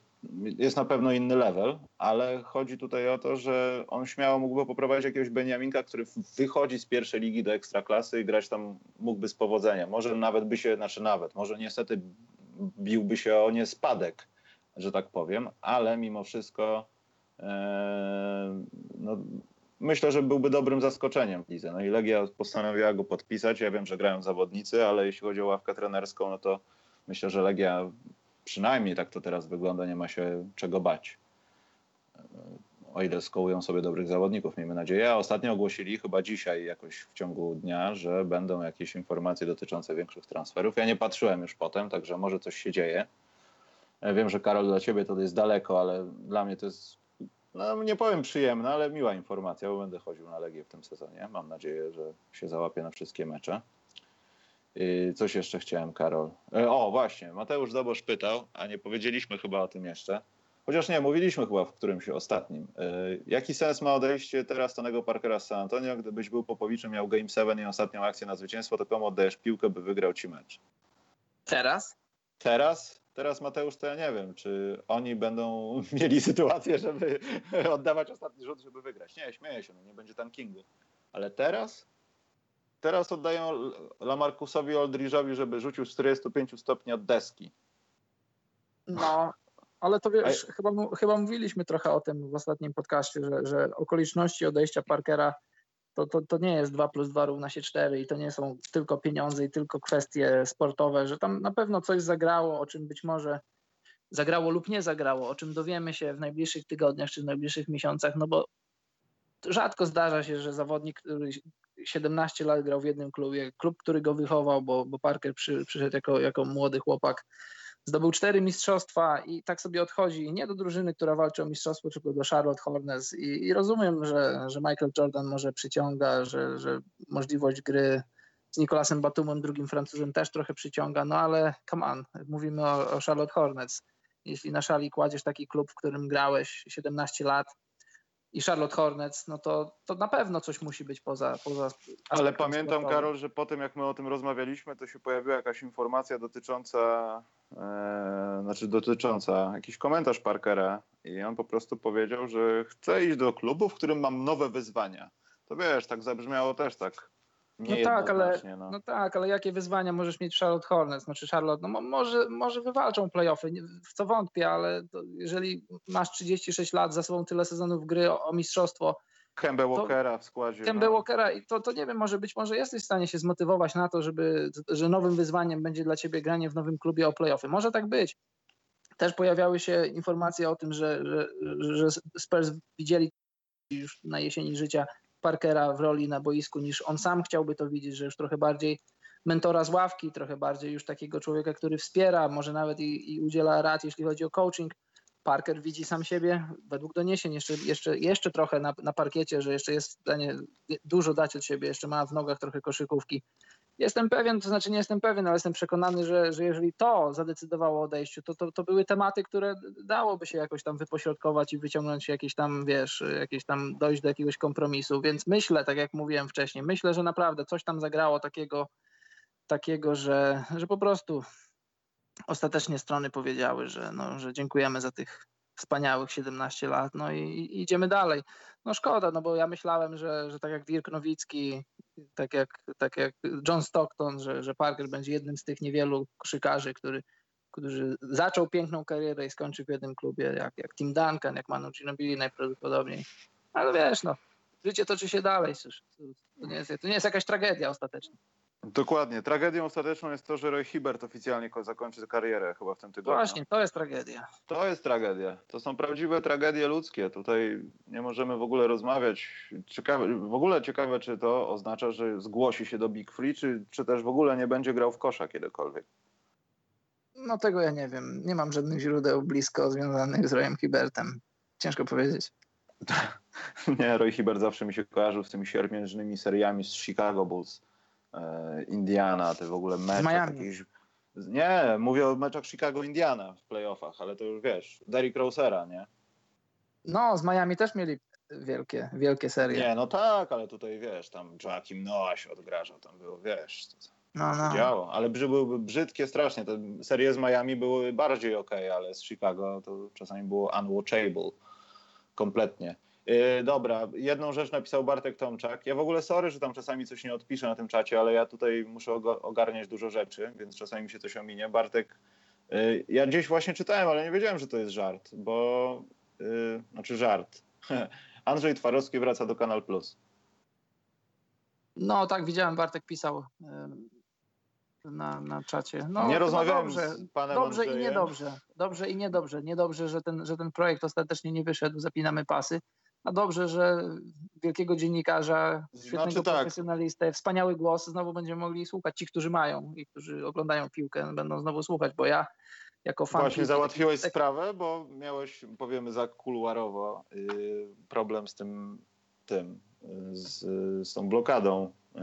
jest na pewno inny level, ale chodzi tutaj o to, że on śmiało mógłby poprowadzić jakiegoś Beniaminka, który wychodzi z pierwszej ligi do ekstraklasy i grać tam mógłby z powodzeniem. Może nawet by się, znaczy nawet, może niestety biłby się o nie spadek, że tak powiem, ale mimo wszystko no, myślę, że byłby dobrym zaskoczeniem w lidze. No i Legia postanowiła go podpisać. Ja wiem, że grają zawodnicy, ale jeśli chodzi o ławkę trenerską, no to myślę, że Legia przynajmniej tak to teraz wygląda, nie ma się czego bać. Eee, o ile skołują sobie dobrych zawodników, miejmy nadzieję. A ostatnio ogłosili, chyba dzisiaj jakoś w ciągu dnia, że będą jakieś informacje dotyczące większych transferów. Ja nie patrzyłem już potem, także może coś się dzieje. Ja wiem, że Karol dla ciebie to jest daleko, ale dla mnie to jest no nie powiem przyjemna, ale miła informacja, bo będę chodził na Legię w tym sezonie. Mam nadzieję, że się załapię na wszystkie mecze. Coś jeszcze chciałem, Karol. E, o, właśnie, Mateusz Dobosz pytał, a nie powiedzieliśmy chyba o tym jeszcze. Chociaż nie, mówiliśmy chyba w którymś ostatnim. E, jaki sens ma odejście teraz Tonego Parkera z San Antonio? Gdybyś był Popowiczem, miał Game 7 i ostatnią akcję na zwycięstwo, to komu oddajesz piłkę, by wygrał ci mecz? Teraz? Teraz? Teraz Mateusz, to ja nie wiem, czy oni będą mieli sytuację, żeby oddawać ostatni rzut, żeby wygrać. Nie, śmieję się, no nie będzie tankingu. Ale teraz? Teraz oddają Lamarcusowi Oldridge'owi, żeby rzucił z 45 stopni od deski. No, ale to wiesz, A... chyba, chyba mówiliśmy trochę o tym w ostatnim podcaście, że, że okoliczności odejścia Parkera to, to, to nie jest 2 plus 2 równa się 4 i to nie są tylko pieniądze i tylko kwestie sportowe, że tam na pewno coś zagrało, o czym być może zagrało lub nie zagrało, o czym dowiemy się w najbliższych tygodniach czy w najbliższych miesiącach, no bo rzadko zdarza się, że zawodnik, który 17 lat grał w jednym klubie, klub, który go wychował, bo, bo Parker przy, przyszedł jako, jako młody chłopak, Zdobył cztery mistrzostwa i tak sobie odchodzi nie do drużyny, która walczy o mistrzostwo, tylko do Charlotte Hornets. I, i rozumiem, że, że Michael Jordan może przyciąga, że, że możliwość gry z Nicolasem Batumem, drugim Francuzem, też trochę przyciąga, no ale come on, mówimy o, o Charlotte Hornets. Jeśli na szali kładziesz taki klub, w którym grałeś 17 lat, i Charlotte Hornets, no to, to na pewno coś musi być poza. poza Ale pamiętam, sportowym. Karol, że po tym jak my o tym rozmawialiśmy, to się pojawiła jakaś informacja dotycząca e, znaczy dotycząca, jakiś komentarz Parkera i on po prostu powiedział, że chce iść do klubu, w którym mam nowe wyzwania. To wiesz, tak zabrzmiało też tak no tak, ale, no. no. tak, ale jakie wyzwania możesz mieć w Charlotte Hornets? Znaczy Charlotte, no może, może wywalczą playoffy, w co wątpię, ale jeżeli masz 36 lat, za sobą tyle sezonów gry o, o mistrzostwo, Kemba Walkera w składzie. Kemba no. Walkera i to, to nie wiem, może być może jesteś w stanie się zmotywować na to, żeby, że nowym wyzwaniem będzie dla ciebie granie w nowym klubie o playoffy. Może tak być. Też pojawiały się informacje o tym, że, że, że Spurs widzieli już na jesieni życia Parkera w roli na boisku niż on sam chciałby to widzieć, że już trochę bardziej mentora z ławki, trochę bardziej już takiego człowieka, który wspiera, może nawet i, i udziela rad, jeśli chodzi o coaching. Parker widzi sam siebie, według doniesień, jeszcze, jeszcze, jeszcze trochę na, na parkiecie, że jeszcze jest w stanie dużo dać od siebie, jeszcze ma w nogach trochę koszykówki. Jestem pewien, to znaczy nie jestem pewien, ale jestem przekonany, że, że jeżeli to zadecydowało o odejściu, to, to, to były tematy, które dałoby się jakoś tam wypośrodkować i wyciągnąć jakieś tam, wiesz, jakieś tam dojść do jakiegoś kompromisu. Więc myślę, tak jak mówiłem wcześniej, myślę, że naprawdę coś tam zagrało takiego, takiego że, że po prostu ostatecznie strony powiedziały, że, no, że dziękujemy za tych wspaniałych 17 lat, no i, i, idziemy dalej. No szkoda, no bo ja myślałem, że, że tak jak Dirk Nowicki, tak jak, tak jak John Stockton, że, że Parker będzie jednym z tych niewielu koszykarzy, który, który zaczął piękną karierę i skończył w jednym klubie, jak, jak Tim Duncan, jak Manu Ginobili najprawdopodobniej. Ale wiesz, no, życie toczy się dalej. To nie jest, to nie jest jakaś tragedia ostatecznie. Dokładnie. Tragedią ostateczną jest to, że Roy Hibbert oficjalnie zakończy karierę chyba w tym tygodniu. Właśnie, to jest tragedia. To jest tragedia. To są prawdziwe tragedie ludzkie. Tutaj nie możemy w ogóle rozmawiać. Ciekawe, w ogóle ciekawe, czy to oznacza, że zgłosi się do Big Free, czy, czy też w ogóle nie będzie grał w kosza kiedykolwiek. No tego ja nie wiem. Nie mam żadnych źródeł blisko związanych z Royem Hibbertem. Ciężko powiedzieć. nie, Roy Hibbert zawsze mi się kojarzył z tymi siermiężnymi seriami z Chicago Bulls Indiana, te w ogóle mecze. Jakiś... Nie, mówię o meczach Chicago-Indiana w playoffach, ale to już wiesz, Derrick Rosera, nie? No, z Miami też mieli wielkie, wielkie serie. Nie, no tak, ale tutaj wiesz, tam Joakim Noah się odgrażał, tam było, wiesz, to, no, no. działo. Ale były brzydkie strasznie, te serie z Miami były bardziej ok, ale z Chicago to czasami było unwatchable kompletnie. Yy, dobra, jedną rzecz napisał Bartek Tomczak. Ja w ogóle sorry, że tam czasami coś nie odpiszę na tym czacie, ale ja tutaj muszę ogarniać dużo rzeczy, więc czasami mi się coś ominie. Bartek, yy, ja gdzieś właśnie czytałem, ale nie wiedziałem, że to jest żart, bo, yy, znaczy żart. Andrzej Twarowski wraca do Kanal Plus. No tak, widziałem, Bartek pisał na, na czacie. No, nie rozmawiałem dobrze, z panem Dobrze Andrzejem. i niedobrze. Dobrze i niedobrze. Niedobrze, że ten, że ten projekt ostatecznie nie wyszedł, zapinamy pasy. A dobrze, że wielkiego dziennikarza, świetnego znaczy, tak. profesjonalistę, wspaniały głos znowu będziemy mogli słuchać. Ci, którzy mają i którzy oglądają piłkę, będą znowu słuchać, bo ja jako fan... Właśnie załatwiłeś tak... sprawę, bo miałeś, powiemy za kuluarowo, yy, problem z tym, tym z, z tą blokadą yy,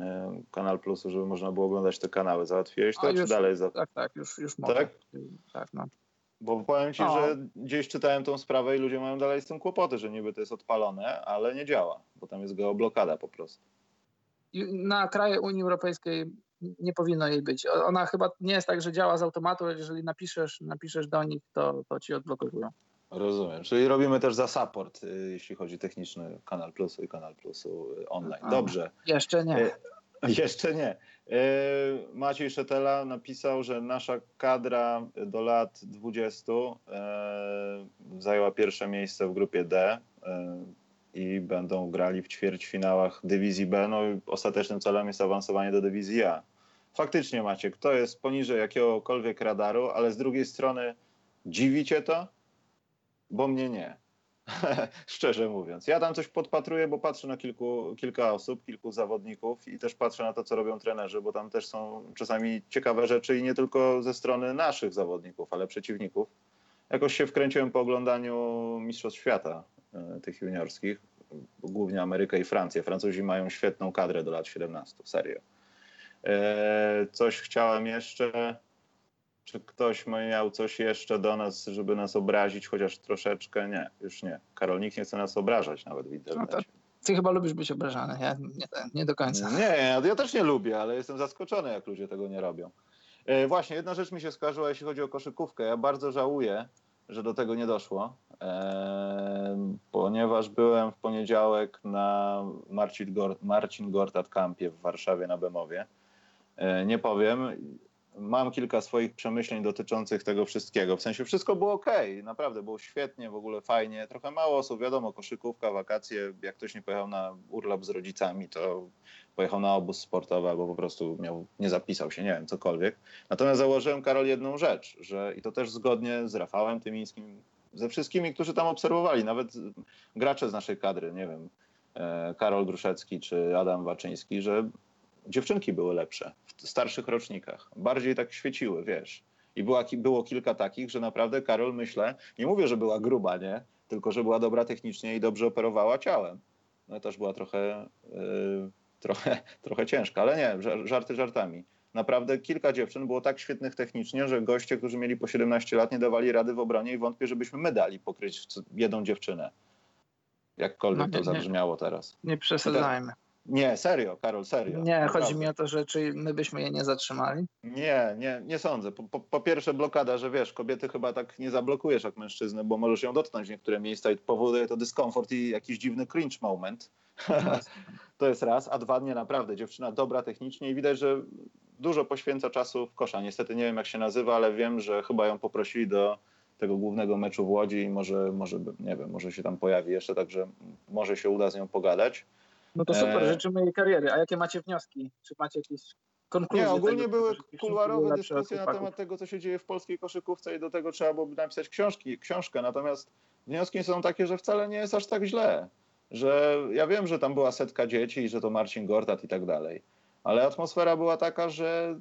Kanal Plusu, żeby można było oglądać te kanały. Załatwiłeś to, czy dalej? Za... Tak, tak, już, już mogę. Tak? Tak, no. Bo powiem ci, że gdzieś czytałem tą sprawę i ludzie mają dalej z tym kłopoty, że niby to jest odpalone, ale nie działa, bo tam jest geoblokada po prostu. Na kraje Unii Europejskiej nie powinno jej być. Ona chyba nie jest tak, że działa z automatu, ale jeżeli napiszesz, napiszesz do nich, to, to ci odblokowują. Rozumiem. Czyli robimy też za support, y, jeśli chodzi techniczny Kanal Plusu i Kanal Plusu y, online. Dobrze. Jeszcze nie. Y, jeszcze nie. E, Maciej Szetela napisał, że nasza kadra do lat 20 e, zajęła pierwsze miejsce w grupie D e, i będą grali w ćwierćfinałach dywizji B. No i ostatecznym celem jest awansowanie do dywizji A. Faktycznie Maciek, to jest poniżej jakiegokolwiek radaru, ale z drugiej strony dziwicie to? Bo mnie nie. szczerze mówiąc. Ja tam coś podpatruję, bo patrzę na kilku, kilka osób, kilku zawodników i też patrzę na to, co robią trenerzy, bo tam też są czasami ciekawe rzeczy i nie tylko ze strony naszych zawodników, ale przeciwników. Jakoś się wkręciłem po oglądaniu Mistrzostw Świata e, tych juniorskich, głównie Amerykę i Francję. Francuzi mają świetną kadrę do lat 17, serio. E, coś chciałem jeszcze czy ktoś miał coś jeszcze do nas, żeby nas obrazić, chociaż troszeczkę? Nie, już nie. Karol, nikt nie chce nas obrażać nawet w internecie. No ty chyba lubisz być obrażany, ja nie, nie do końca. Nie, ja też nie lubię, ale jestem zaskoczony, jak ludzie tego nie robią. E, właśnie, jedna rzecz mi się skojarzyła, jeśli chodzi o koszykówkę. Ja bardzo żałuję, że do tego nie doszło, e, ponieważ byłem w poniedziałek na Marcin, Gort, Marcin Gortat Campie w Warszawie na Bemowie. E, nie powiem, mam kilka swoich przemyśleń dotyczących tego wszystkiego. W sensie wszystko było ok, naprawdę było świetnie, w ogóle fajnie. Trochę mało osób, wiadomo, koszykówka, wakacje. Jak ktoś nie pojechał na urlop z rodzicami, to pojechał na obóz sportowy albo po prostu miał, nie zapisał się, nie wiem, cokolwiek. Natomiast założyłem, Karol, jedną rzecz, że i to też zgodnie z Rafałem Tymińskim, ze wszystkimi, którzy tam obserwowali, nawet gracze z naszej kadry, nie wiem, e, Karol Gruszecki czy Adam Waczyński, że dziewczynki były lepsze w starszych rocznikach. Bardziej tak świeciły, wiesz. I była, było kilka takich, że naprawdę Karol, myślę, nie mówię, że była gruba, nie? Tylko, że była dobra technicznie i dobrze operowała ciałem. No też była trochę, yy, trochę, trochę ciężka, ale nie, żarty żartami. Naprawdę kilka dziewczyn było tak świetnych technicznie, że goście, którzy mieli po 17 lat, nie dawali rady w obronie i wątpię, żebyśmy my dali pokryć jedną dziewczynę. Jakkolwiek no, to zabrzmiało teraz. Nie przesadzajmy. Nie, serio, Karol, serio. Nie, naprawdę. chodzi mi o to, że czy my byśmy je nie zatrzymali? Nie, nie, nie sądzę. Po, po, po, pierwsze blokada, że wiesz, kobiety chyba tak nie zablokujesz jak mężczyznę, bo możesz ją dotknąć w niektóre miejsca i powoduje to dyskomfort i jakiś dziwny cringe moment. to jest raz, a dwa nie naprawdę. Dziewczyna dobra technicznie i widać, że dużo poświęca czasu w kosza. Niestety nie wiem jak się nazywa, ale wiem, że chyba ją poprosili do tego głównego meczu w Łodzi i może, może nie wiem, może się tam pojawi jeszcze, także może się uda z nią pogadać. No to super, e... życzymy jej kariery. A jakie macie wnioski? Czy macie jakieś konkluzje? Nie, ogólnie tego, były kuluarowe dyskusje na temat tego, co się dzieje w polskiej koszykówce i do tego trzeba byłoby napisać książki, książkę. Natomiast wnioski są takie, że wcale nie jest aż tak źle. Że ja wiem, że tam była setka dzieci i że to Marcin Gortat i tak dalej. Ale atmosfera była taka, że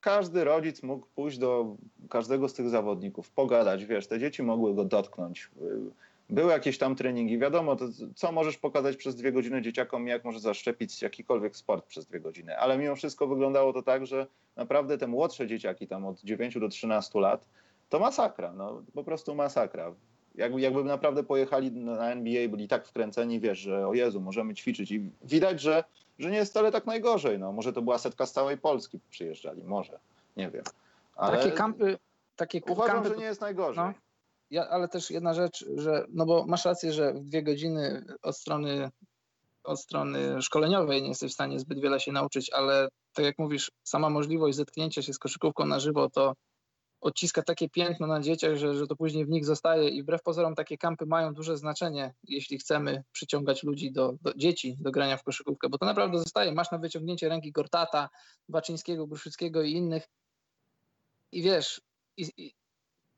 każdy rodzic mógł pójść do każdego z tych zawodników, pogadać, wiesz, te dzieci mogły go dotknąć były jakieś tam treningi. Wiadomo, co możesz pokazać przez dwie godziny dzieciakom, jak możesz zaszczepić jakikolwiek sport przez dwie godziny. Ale mimo wszystko wyglądało to tak, że naprawdę te młodsze dzieciaki, tam od 9 do 13 lat, to masakra, no po prostu masakra. Jakby, jakby naprawdę pojechali na NBA, byli tak wkręceni, wiesz, że o Jezu, możemy ćwiczyć. I widać, że, że nie jest wcale tak najgorzej. No, może to była setka z całej Polski przyjeżdżali, może, nie wiem. Ale takie kampy, takie uważam, kampy, że nie jest najgorzej. No ja, ale też jedna rzecz, że, no bo masz rację, że w dwie godziny od strony, od strony szkoleniowej nie jesteś w stanie zbyt wiele się nauczyć, ale tak jak mówisz, sama możliwość zetknięcia się z koszykówką na żywo to odciska takie piętno na dzieciach, że, że to później w nich zostaje i wbrew pozorom takie kampy mają duże znaczenie, jeśli chcemy przyciągać ludzi do, do dzieci do grania w koszykówkę, bo to naprawdę zostaje. Masz na wyciągnięcie ręki Gortata, Baczyńskiego, Gruszyckiego i innych i wiesz, i,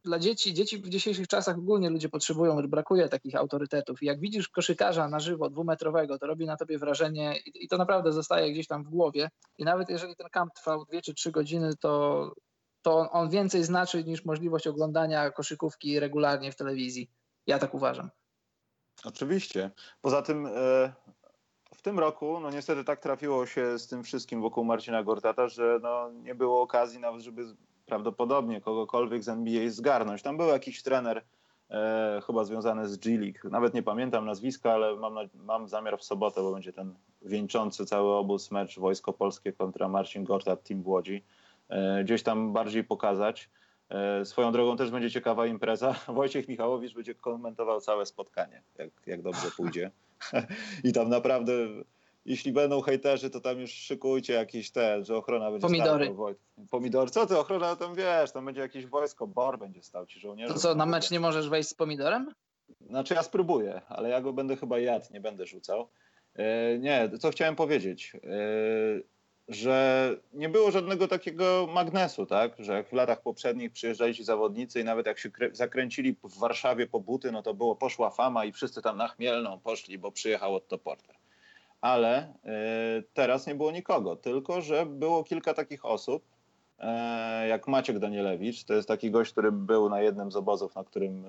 dla dzieci, dzieci w dzisiejszych czasach ogólnie ludzie potrzebują, brakuje takich autorytetów. I jak widzisz koszykarza na żywo, dwumetrowego, to robi na tobie wrażenie i, i to naprawdę zostaje gdzieś tam w głowie. I nawet jeżeli ten kamp trwał dwie czy trzy godziny, to, to on więcej znaczy niż możliwość oglądania koszykówki regularnie w telewizji. Ja tak uważam. Oczywiście. Poza tym e, w tym roku, no niestety tak trafiło się z tym wszystkim wokół Marcina Gortata, że no, nie było okazji nawet, żeby prawdopodobnie kogokolwiek z NBA zgarnąć. Tam był jakiś trener, e, chyba związany z G-League. Nawet nie pamiętam nazwiska, ale mam, mam zamiar w sobotę, bo będzie ten wieńczący cały obóz mecz Wojsko Polskie kontra Marcin Gortat, Team Łodzi. E, gdzieś tam bardziej pokazać. E, swoją drogą też będzie ciekawa impreza. Wojciech Michałowicz będzie komentował całe spotkanie, jak, jak dobrze pójdzie. I tam naprawdę jeśli będą hejterzy, to tam już szykujcie jakieś te, że ochrona będzie Pomidory. stała. Pomidory. Co ty, ochrona tam wiesz, tam będzie jakieś wojsko, bor będzie stał ci żołnierze. To co, na mecz nie możesz wejść z pomidorem? Znaczy ja spróbuję, ale ja go będę chyba jadł, nie będę rzucał. E, nie, co chciałem powiedzieć, e, że nie było żadnego takiego magnesu, tak, że jak w latach poprzednich przyjeżdżali ci zawodnicy i nawet jak się zakręcili w Warszawie po buty, no to było, poszła fama i wszyscy tam na chmielną poszli, bo przyjechał Otto Porter ale e, teraz nie było nikogo, tylko że było kilka takich osób, e, jak Maciek Danielewicz, to jest taki gość, który był na jednym z obozów, na którym e,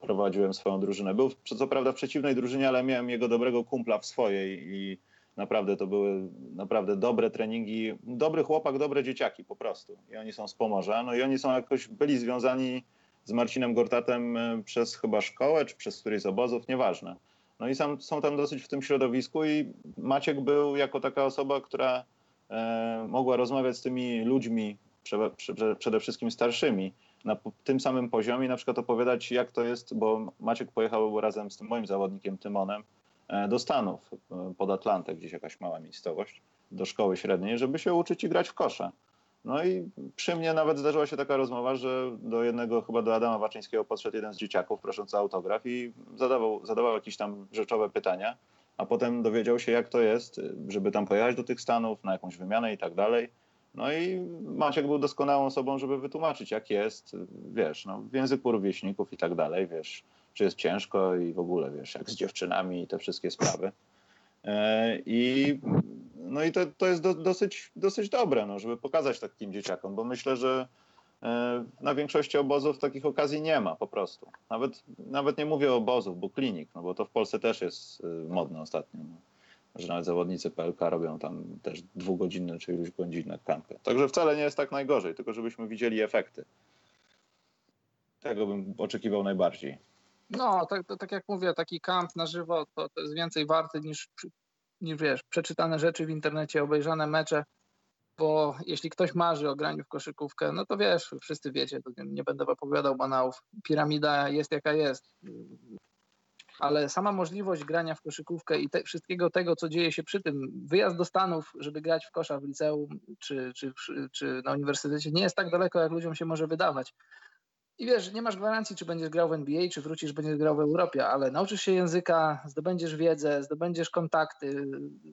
prowadziłem swoją drużynę. Był co prawda w przeciwnej drużynie, ale miałem jego dobrego kumpla w swojej i naprawdę to były naprawdę dobre treningi. Dobry chłopak, dobre dzieciaki po prostu. I oni są z Pomorza. No i oni są jakoś, byli związani z Marcinem Gortatem przez chyba szkołę, czy przez któryś z obozów, nieważne. No i sam, są tam dosyć w tym środowisku i Maciek był jako taka osoba, która e, mogła rozmawiać z tymi ludźmi prze, prze, przede wszystkim starszymi, na tym samym poziomie, na przykład opowiadać, jak to jest, bo Maciek pojechał razem z tym moim zawodnikiem Tymonem e, do Stanów, e, pod Atlantę, gdzieś jakaś mała miejscowość, do szkoły średniej, żeby się uczyć i grać w kosza. No i przy mnie nawet zdarzyła się taka rozmowa, że do jednego, chyba do Adama Waczyńskiego podszedł jeden z dzieciaków prosząc o autograf i zadawał, zadawał jakieś tam rzeczowe pytania, a potem dowiedział się, jak to jest, żeby tam pojechać do tych Stanów, na jakąś wymianę i tak dalej. No i Maciek był doskonałą osobą, żeby wytłumaczyć, jak jest, wiesz, no, w języku rówieśników i tak dalej, wiesz, czy jest ciężko i w ogóle, wiesz, jak z dziewczynami i te wszystkie sprawy. E, I, no i to, to jest do, dosyć, dosyć dobre, no, żeby pokazać takim dzieciakom, bo myślę, że e, na większości obozów takich okazji nie ma po prostu. Nawet, nawet nie mówię o obozów, bo klinik, no bo to w Polsce też jest e, modne ostatnio. No że nawet zawodnicy PLK robią tam też dwugodzinne czy iluś godzinne kampy. Także wcale nie jest tak najgorzej, tylko żebyśmy widzieli efekty. Tego bym oczekiwał najbardziej. No, tak, tak jak mówię, taki kamp na żywo to, to jest więcej warty niż, niż wiesz, przeczytane rzeczy w internecie, obejrzane mecze, bo jeśli ktoś marzy o graniu w koszykówkę, no to wiesz, wszyscy wiecie, nie będę opowiadał banałów. Piramida jest jaka jest ale sama możliwość grania w koszykówkę i te, wszystkiego tego, co dzieje się przy tym, wyjazd do Stanów, żeby grać w kosza w liceum czy, czy, czy na uniwersytecie, nie jest tak daleko, jak ludziom się może wydawać. I wiesz, nie masz gwarancji, czy będziesz grał w NBA, czy wrócisz, będziesz grał w Europie, ale nauczysz się języka, zdobędziesz wiedzę, zdobędziesz kontakty,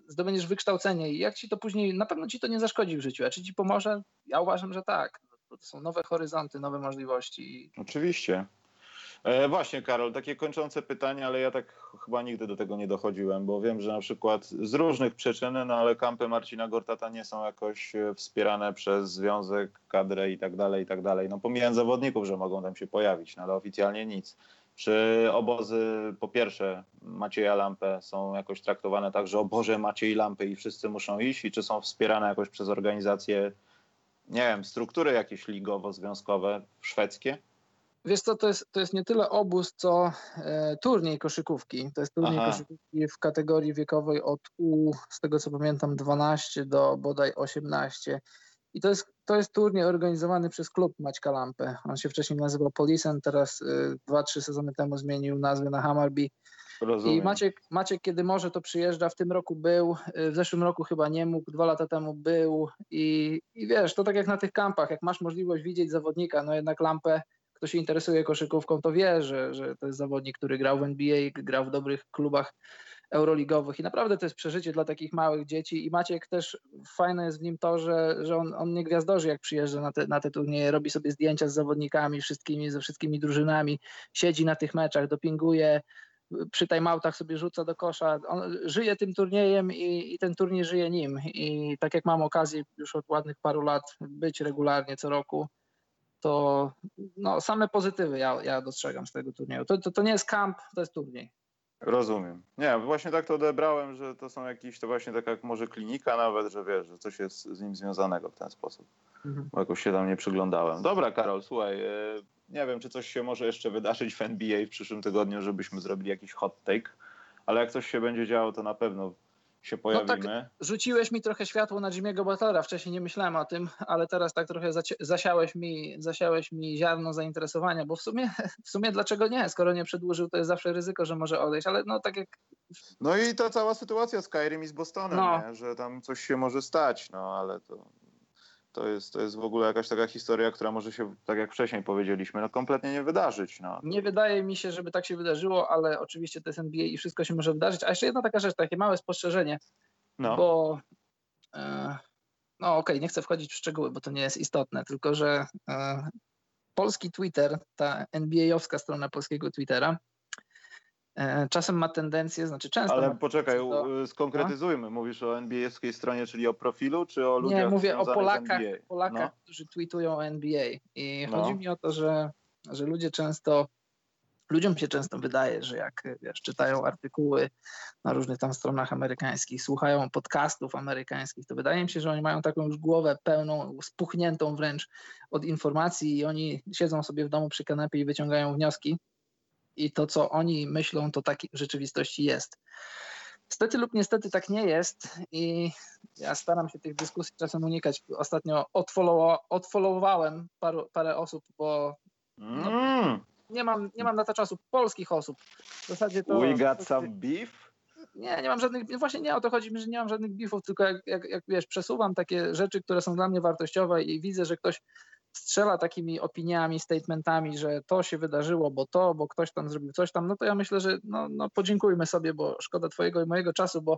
zdobędziesz wykształcenie i jak ci to później, na pewno ci to nie zaszkodzi w życiu, a czy ci pomoże? Ja uważam, że tak. To są nowe horyzonty, nowe możliwości. Oczywiście. E, właśnie, Karol, takie kończące pytanie, ale ja tak chyba nigdy do tego nie dochodziłem, bo wiem, że na przykład z różnych przyczyn, no ale kampy Marcina Gortata nie są jakoś e, wspierane przez związek, kadrę i tak dalej, i tak dalej. No pomijając zawodników, że mogą tam się pojawić, no ale oficjalnie nic. Czy obozy, po pierwsze, Macieja Lampę są jakoś traktowane tak, że o Boże, Maciej Lampy i wszyscy muszą iść i czy są wspierane jakoś przez organizacje, nie wiem, struktury jakieś ligowo-związkowe szwedzkie? Wiesz co, to jest, to jest nie tyle obóz, co e, turniej koszykówki. To jest turniej Aha. koszykówki w kategorii wiekowej od U, z tego co pamiętam, 12 do bodaj 18. I to jest, to jest turniej organizowany przez klub Maćka Lampę. On się wcześniej nazywał Polisen, teraz y, dwa, trzy sezony temu zmienił nazwę na Hammarby. Rozumiem. I Maciek, Maciek, kiedy może, to przyjeżdża. W tym roku był, y, w zeszłym roku chyba nie mógł, dwa lata temu był. I, i wiesz, to tak jak na tych kampach, jak masz możliwość widzieć zawodnika, no jednak Lampę kto się interesuje koszykówką, to wie, że, że to jest zawodnik, który grał w NBA, grał w dobrych klubach euroligowych i naprawdę to jest przeżycie dla takich małych dzieci i Maciek też fajne jest w nim to, że, że on, on nie gwiazdorzy jak przyjeżdża na te, na te turnieje, robi sobie zdjęcia z zawodnikami, wszystkimi, ze wszystkimi drużynami, siedzi na tych meczach, dopinguje, przy timeoutach sobie rzuca do kosza. On żyje tym turniejem i, i, ten turniej żyje nim. I tak jak mam okazję już od ładnych paru lat być regularnie co roku, to no, same pozytywy ja, ja dostrzegam z tego turnieju. To, to, to nie jest kamp, to jest turniej. Rozumiem. Nie, właśnie tak to odebrałem, że to są jakieś, to właśnie taka jak może klinika nawet, że wiesz, że coś jest z nim związanego w ten sposób. Mhm. Bo jakoś się tam nie przyglądałem. Dobra, Karol, słuchaj, e, nie wiem, czy coś się może jeszcze wydarzyć w NBA w przyszłym tygodniu, żebyśmy zrobili jakiś hot take, ale jak coś się będzie działo, to na pewno się pojawimy. No tak, rzuciłeś mi trochę światło na Jimmy'ego Butlera, wcześniej nie myślałem o tym, ale teraz tak trochę zasiałeś mi, zasiałeś mi ziarno zainteresowania, bo w sumie, w sumie dlaczego nie? Skoro nie przedłużył, to jest zawsze ryzyko, że może odejść, ale no tak jak... No i ta cała sytuacja z Kairim i z Bostonem, no. że tam coś się może stać, no ale to to jest, to jest w ogóle jakaś taka historia, która może się, tak jak wcześniej powiedzieliśmy, no kompletnie nie wydarzyć. No. Nie wydaje mi się, żeby tak się wydarzyło, ale oczywiście to jest NBA i wszystko się może wydarzyć. A jeszcze jedna taka rzecz, takie małe spostrzeżenie, no. bo e, no okej, okay, nie chcę wchodzić w szczegóły, bo to nie jest istotne, tylko że e, polski Twitter, ta NBA-owska strona polskiego Twittera, czasem ma tendencję, znaczy często. Ale poczekaj, do... skonkretyzujmy. No? Mówisz o NBA-skiej stronie, czyli o profilu, czy o ludziach Nie, mówię o Polakach, Polakach no. którzy tweetują o NBA. I no. chodzi mi o to, że, że ludzie często, ludziom się często wydaje, że jak wiesz, czytają artykuły na różnych tam stronach amerykańskich, słuchają podcastów amerykańskich, to wydaje mi się, że oni mają taką już głowę pełną, spuchniętą wręcz od informacji i oni siedzą sobie w domu przy kanapie i wyciągają wnioski i to, co oni myślą, to tak w rzeczywistości jest. Stety lub niestety tak nie jest i ja staram się tych dyskusji czasem unikać. Ostatnio odfollowowałem paru, parę osób, bo no, mm. nie, mam, nie mam na to czasu polskich osób. W zasadzie to... We got some beef? Nie, nie mam żadnych, właśnie nie o to chodzi mi, że nie mam żadnych beefów, tylko jak, jak, jak wiesz, przesuwam takie rzeczy, które są dla mnie wartościowe i widzę, że ktoś strzela takimi opiniami, statementami, że to się wydarzyło, bo to, bo ktoś tam zrobił coś tam, no to ja myślę, że no, no podziękujmy sobie, bo szkoda twojego i mojego czasu, bo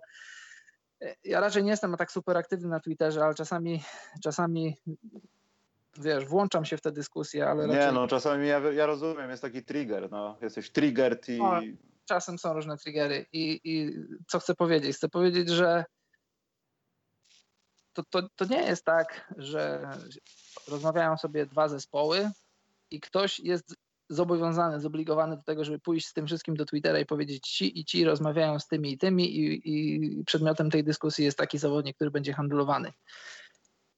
e, ja raczej nie jestem tak super aktywny na Twitterze, ale czasami, czasami wiesz, włączam się w te dyskusje, ale raczej... Nie, no czasami ja, ja rozumiem, jest taki trigger, no, jesteś triggered i... No, czasem są różne triggery i, i co chcę powiedzieć? Chcę powiedzieć, że to, to, to nie jest tak, że rozmawiają sobie dwa zespoły i ktoś jest zobowiązany, zobligowany do tego, żeby pójść z tym wszystkim do Twittera i powiedzieć ci i ci rozmawiają z tymi i tymi i, i przedmiotem tej dyskusji jest taki zawodnik, który będzie handlowany.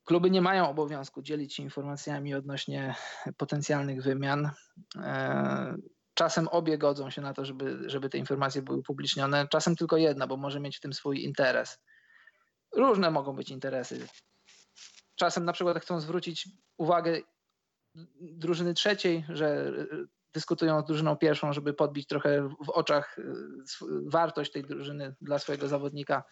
Kluby nie mają obowiązku dzielić się informacjami odnośnie potencjalnych wymian. E, czasem obie godzą się na to, żeby, żeby te informacje były upublicznione, czasem tylko jedna, bo może mieć w tym swój interes. Różne mogą być interesy. Czasem na przykład chcą zwrócić uwagę drużyny trzeciej, że dyskutują z drużyną pierwszą, żeby podbić trochę w oczach wartość tej drużyny dla swojego zawodnika.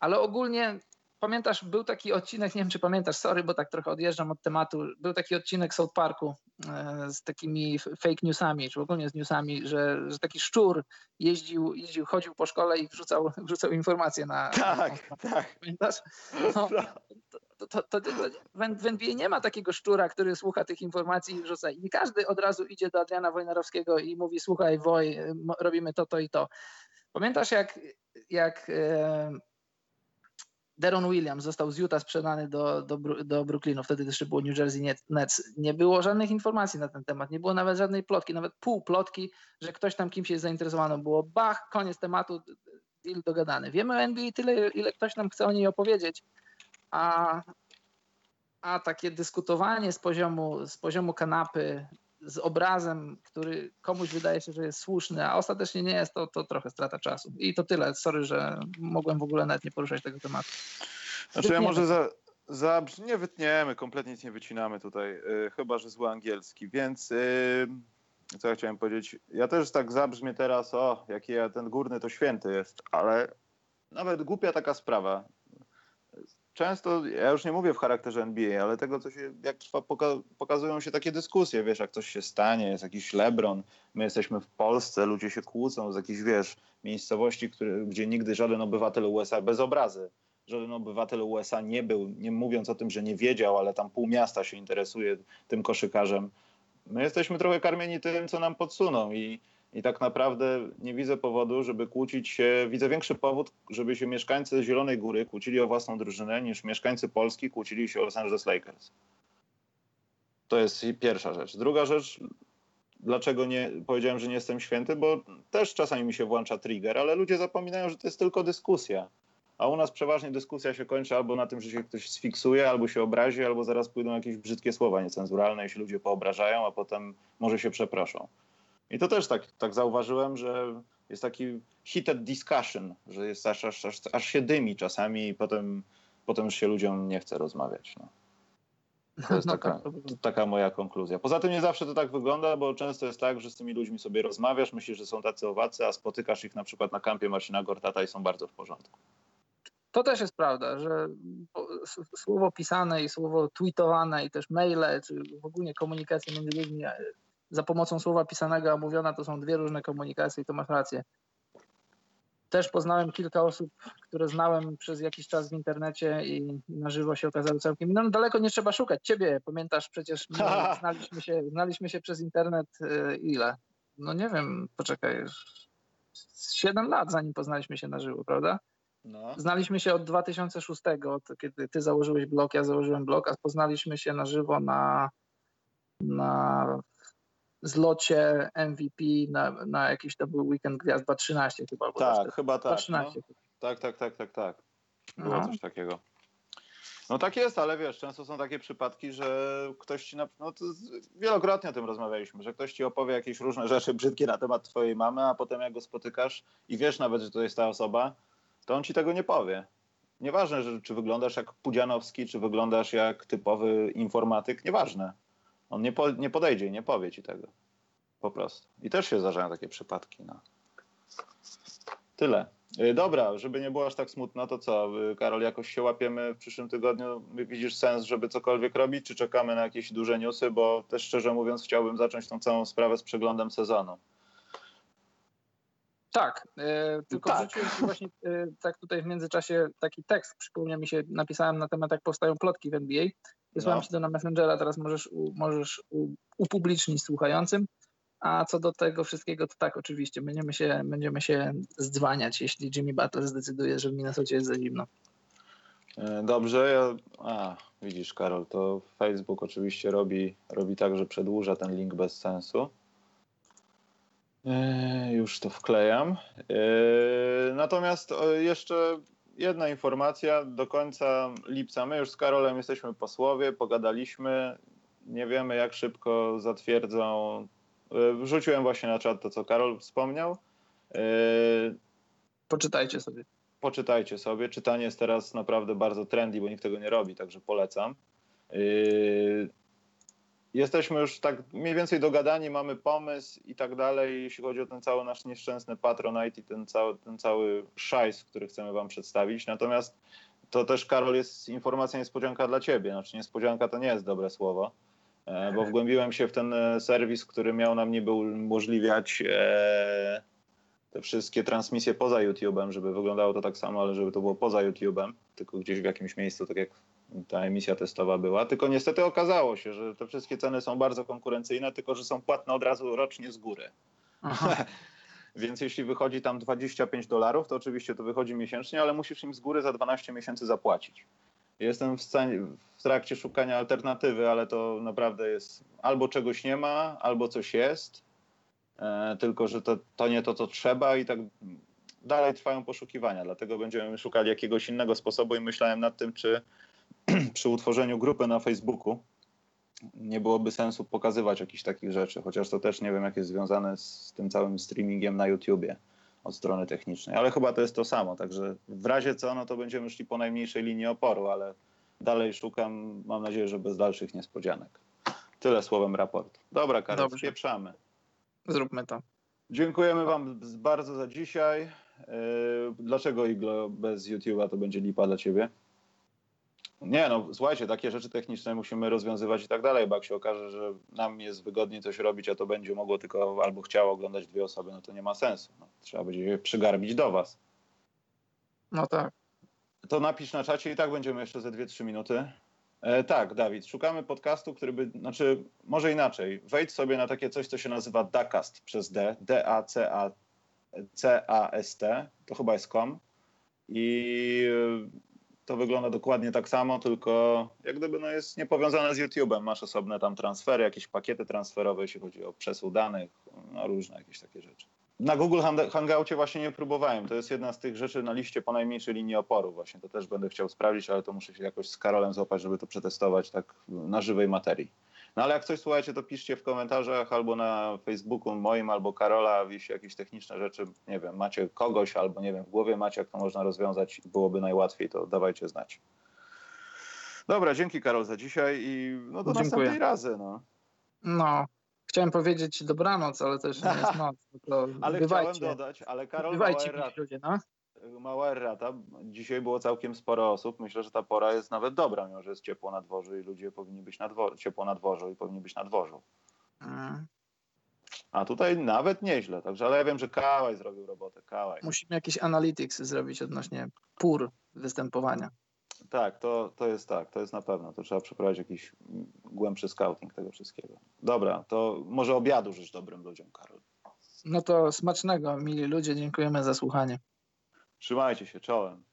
Ale ogólnie pamiętasz, był taki odcinek, nie wiem czy pamiętasz, sorry, bo tak trochę odjeżdżam od tematu, był taki odcinek South Parku e, z takimi fake newsami, czy ogólnie z newsami, że, że taki szczur jeździł, jeździł, chodził po szkole i wrzucał, wrzucał informacje na... Tak, na, tak. Pamiętasz? No, to, to, to, to, w NBA nie ma takiego szczura, który słucha tych informacji i wrzuca. I każdy od razu idzie do Adriana Wojnarowskiego i mówi, słuchaj Woj, robimy to, to i to. Pamiętasz jak, jak e, Deron Williams został z Utah sprzedany do, do, do Brooklynu, wtedy jeszcze było New Jersey Nets. Nie było żadnych informacji na ten temat, nie było nawet żadnej plotki, nawet pół plotki, że ktoś tam kimś jest zainteresowany. Było bach, koniec tematu, deal dogadany. Wiemy o NBA tyle, ile ktoś nam chce o niej opowiedzieć, a, a takie dyskutowanie z poziomu, z poziomu kanapy, z obrazem, który komuś wydaje się, że jest słuszny, a ostatecznie nie jest, to, to trochę strata czasu. I to tyle. Sorry, że mogłem w ogóle nawet nie poruszać tego tematu. Znaczy ja może za, za, nie wytniemy, kompletnie nic nie wycinamy tutaj, yy, chyba, że zły angielski, więc yy, co ja chciałem powiedzieć, ja też tak zabrzmię teraz, o, jaki ja ten górny to święty jest, ale nawet głupia taka sprawa często, ja już nie mówię w charakterze NBA, ale tego, co się, jak trwa, poka pokazują się takie dyskusje, wiesz, jak coś się stanie, jest jakiś Lebron, my jesteśmy w Polsce, ludzie się kłócą z jakichś, wiesz, miejscowości, gdzie nigdy żaden obywatel USA, bez obrazy, żaden obywatel USA nie był, nie mówiąc o tym, że nie wiedział, ale tam pół miasta się interesuje tym koszykarzem. My jesteśmy trochę karmieni tym, co nam podsuną i i tak naprawdę nie widzę powodu, żeby kłócić się. Widzę większy powód, żeby się mieszkańcy Zielonej Góry kłócili o własną drużynę, niż mieszkańcy Polski kłócili się o Los Angeles Lakers. To jest pierwsza rzecz. Druga rzecz, dlaczego nie powiedziałem, że nie jestem święty, bo też czasami mi się włącza trigger, ale ludzie zapominają, że to jest tylko dyskusja. A u nas przeważnie dyskusja się kończy albo na tym, że się ktoś sfiksuje, albo się obrazi, albo zaraz pójdą jakieś brzydkie słowa niecenzuralne i się ludzie poobrażają, a potem może się przeproszą. I to też tak, tak zauważyłem, że jest taki heated discussion, że jest aż, aż, aż, aż się dymi czasami i potem, potem już się ludziom nie chce rozmawiać. No. To jest no taka, tak, taka moja konkluzja. Poza tym nie zawsze to tak wygląda, bo często jest tak, że z tymi ludźmi sobie rozmawiasz, myślisz, że są tacy owacy, a spotykasz ich na przykład na kampie Marcina Gortata i są bardzo w porządku. To też jest prawda, że słowo pisane i słowo tweetowane i też maile, czy w ogóle komunikacja między ludźmi za pomocą słowa pisanego, a mówiona to są dwie różne komunikacje i to masz rację. Też poznałem kilka osób, które znałem przez jakiś czas w internecie i na żywo się okazały całkiem. No daleko nie trzeba szukać. Ciebie pamiętasz przecież, znaliśmy się, znaliśmy się przez internet y, ile? No nie wiem, poczekaj. Siedem lat zanim poznaliśmy się na żywo, prawda? No. Znaliśmy się od 2006, od kiedy ty założyłeś blog, ja założyłem blog, a poznaliśmy się na żywo na, na zlocie MVP na, na jakiś to był weekend gwiazd 2.13 chyba. Tak, chyba tak. 13. No. Tak, tak, tak, tak, tak. Było no. coś takiego. No tak jest, ale wiesz, często są takie przypadki, że ktoś ci, na, no wielokrotnie o tym rozmawialiśmy, że ktoś ci opowie jakieś różne rzeczy brzydkie na temat twojej mamy, a potem jak go spotykasz i wiesz nawet, że to jest ta osoba, to on ci tego nie powie. Nieważne, że, czy wyglądasz jak Pudzianowski, czy wyglądasz jak typowy informatyk, nieważne. On nie, po, nie podejdzie i nie powie ci tego. Po prostu. I też się zdarzają takie przypadki. No. Tyle. Y, Dobra, żeby nie było aż tak smutno, to co, y, Karol, jakoś się łapiemy w przyszłym tygodniu? Widzisz sens, żeby cokolwiek robić, czy czekamy na jakieś duże newsy? Bo też szczerze mówiąc chciałbym zacząć tą całą sprawę z przeglądem sezonu. Tak, e, tylko Tak. właśnie e, tak tutaj w międzyczasie taki tekst, przypomniał mi się, napisałem na temat jak powstają plotki w NBA. Wysłałem No. ci to na Messengera, teraz możesz, u, możesz u, upublicznić słuchającym. A co do tego wszystkiego, to tak, oczywiście, będziemy się, będziemy się zdzwaniać, jeśli Jimmy Butler zdecyduje, że w Minnesocie jest za zimno. E, Dobrze, ja... A, widzisz Karol, to Facebook oczywiście robi, robi tak, że przedłuża ten link bez sensu. E, Już to wklejam. E, Natomiast jeszcze jedna informacja. Do końca lipca my już z Karolem jesteśmy posłowie, pogadaliśmy. Nie wiemy, jak szybko zatwierdzą. e, Wrzuciłem właśnie na czat to, co Karol wspomniał. E, Poczytajcie sobie. poczytajcie sobie. Czytanie jest teraz naprawdę bardzo trendy, bo nikt tego nie robi, także polecam. Jesteśmy już tak mniej więcej dogadani, mamy pomysł i tak dalej, jeśli chodzi o ten cały nasz nieszczęsny Patronite i ten cały, ten cały szajs, który chcemy wam przedstawić. Natomiast to też, Karol, jest informacja niespodzianka dla ciebie. Znaczy niespodzianka to nie jest dobre słowo, e, bo wgłębiłem się w ten e, serwis, który miał nam niby umożliwiać e, te wszystkie transmisje poza YouTube'em, żeby wyglądało to tak samo, ale żeby to było poza YouTube'em, tylko gdzieś w jakimś miejscu, tak jak ta emisja testowa była. Tylko niestety okazało się, że te wszystkie ceny są bardzo konkurencyjne, tylko że są płatne od razu rocznie z góry. Więc jeśli wychodzi tam 25 dolarów, to oczywiście to wychodzi miesięcznie, ale musisz im z góry za 12 miesięcy zapłacić. Jestem w, scenie, w trakcie szukania alternatywy, ale to naprawdę jest albo czegoś nie ma, albo coś jest, e, tylko że to, to nie to, co trzeba i tak dalej trwają poszukiwania. Dlatego będziemy szukali jakiegoś innego sposobu i myślałem nad tym, czy przy utworzeniu grupy na Facebooku nie byłoby sensu pokazywać jakichś takich rzeczy, chociaż to też nie wiem, jak jest związane z tym całym streamingiem na YouTubie od strony technicznej, ale chyba to jest to samo, także w razie co, no to będziemy szli po najmniejszej linii oporu, ale dalej szukam, mam nadzieję, że bez dalszych niespodzianek. Tyle słowem raportu. Dobra, Karol, Dobrze. spieprzamy. Zróbmy to. Dziękujemy Wam bardzo za dzisiaj. Yy, Dlaczego Iglo bez YouTube'a to będzie lipa dla Ciebie? Nie, no słuchajcie, takie rzeczy techniczne musimy rozwiązywać i tak dalej, bo jak się okaże, że nam jest wygodniej coś robić, a to będzie mogło tylko albo chciało oglądać dwie osoby, no to nie ma sensu. No, trzeba będzie je przygarbić do Was. No tak. To napisz na czacie i tak będziemy jeszcze ze 2-3 minuty. E, tak, Dawid, szukamy podcastu, który by, znaczy może inaczej, wejdź sobie na takie coś, co się nazywa Dacast przez D, D-A-C-A-C-A-S-T, to chyba jest com i to wygląda dokładnie tak samo, tylko jak gdyby no jest niepowiązane z YouTube'em, masz osobne tam transfery, jakieś pakiety transferowe, jeśli chodzi o przesył danych, no różne jakieś takie rzeczy. Na Google Hang- Hangoucie właśnie nie próbowałem. To jest jedna z tych rzeczy na liście po najmniejszej linii oporu. Właśnie to też będę chciał sprawdzić, ale to muszę się jakoś z Karolem złapać, żeby to przetestować tak na żywej materii. No ale jak coś słuchajcie, to piszcie w komentarzach albo na Facebooku moim, albo Karola, jeśli jakieś techniczne rzeczy, nie wiem, macie kogoś albo nie wiem, w głowie macie, jak to można rozwiązać i byłoby najłatwiej, to dawajcie znać. Dobra, dzięki Karol za dzisiaj i no do Dziękuję. następnej razy. No. No. Chciałem powiedzieć dobranoc, ale jeszcze nie jest noc. no Ale bywajcie. chciałem dodać, ale Karol Bywajcie, mili ludzie, no. Mała errata. Dzisiaj było całkiem sporo osób. Myślę, że ta pora jest nawet dobra, mimo że jest ciepło na dworzu i ludzie powinni być na dworzu, ciepło na dworzu i powinni być na dworzu. Mm. A tutaj nawet nieźle. Także, ale ja wiem, że Kałaj zrobił robotę. Kałaj. Musimy jakieś analytics zrobić odnośnie pór występowania. Tak, to, to jest tak, to jest na pewno. To trzeba przeprowadzić jakiś głębszy scouting tego wszystkiego. Dobra, to może obiadu życz dobrym ludziom, Karol. No to smacznego, mili ludzie. Dziękujemy za słuchanie. Trzymajcie się, czołem.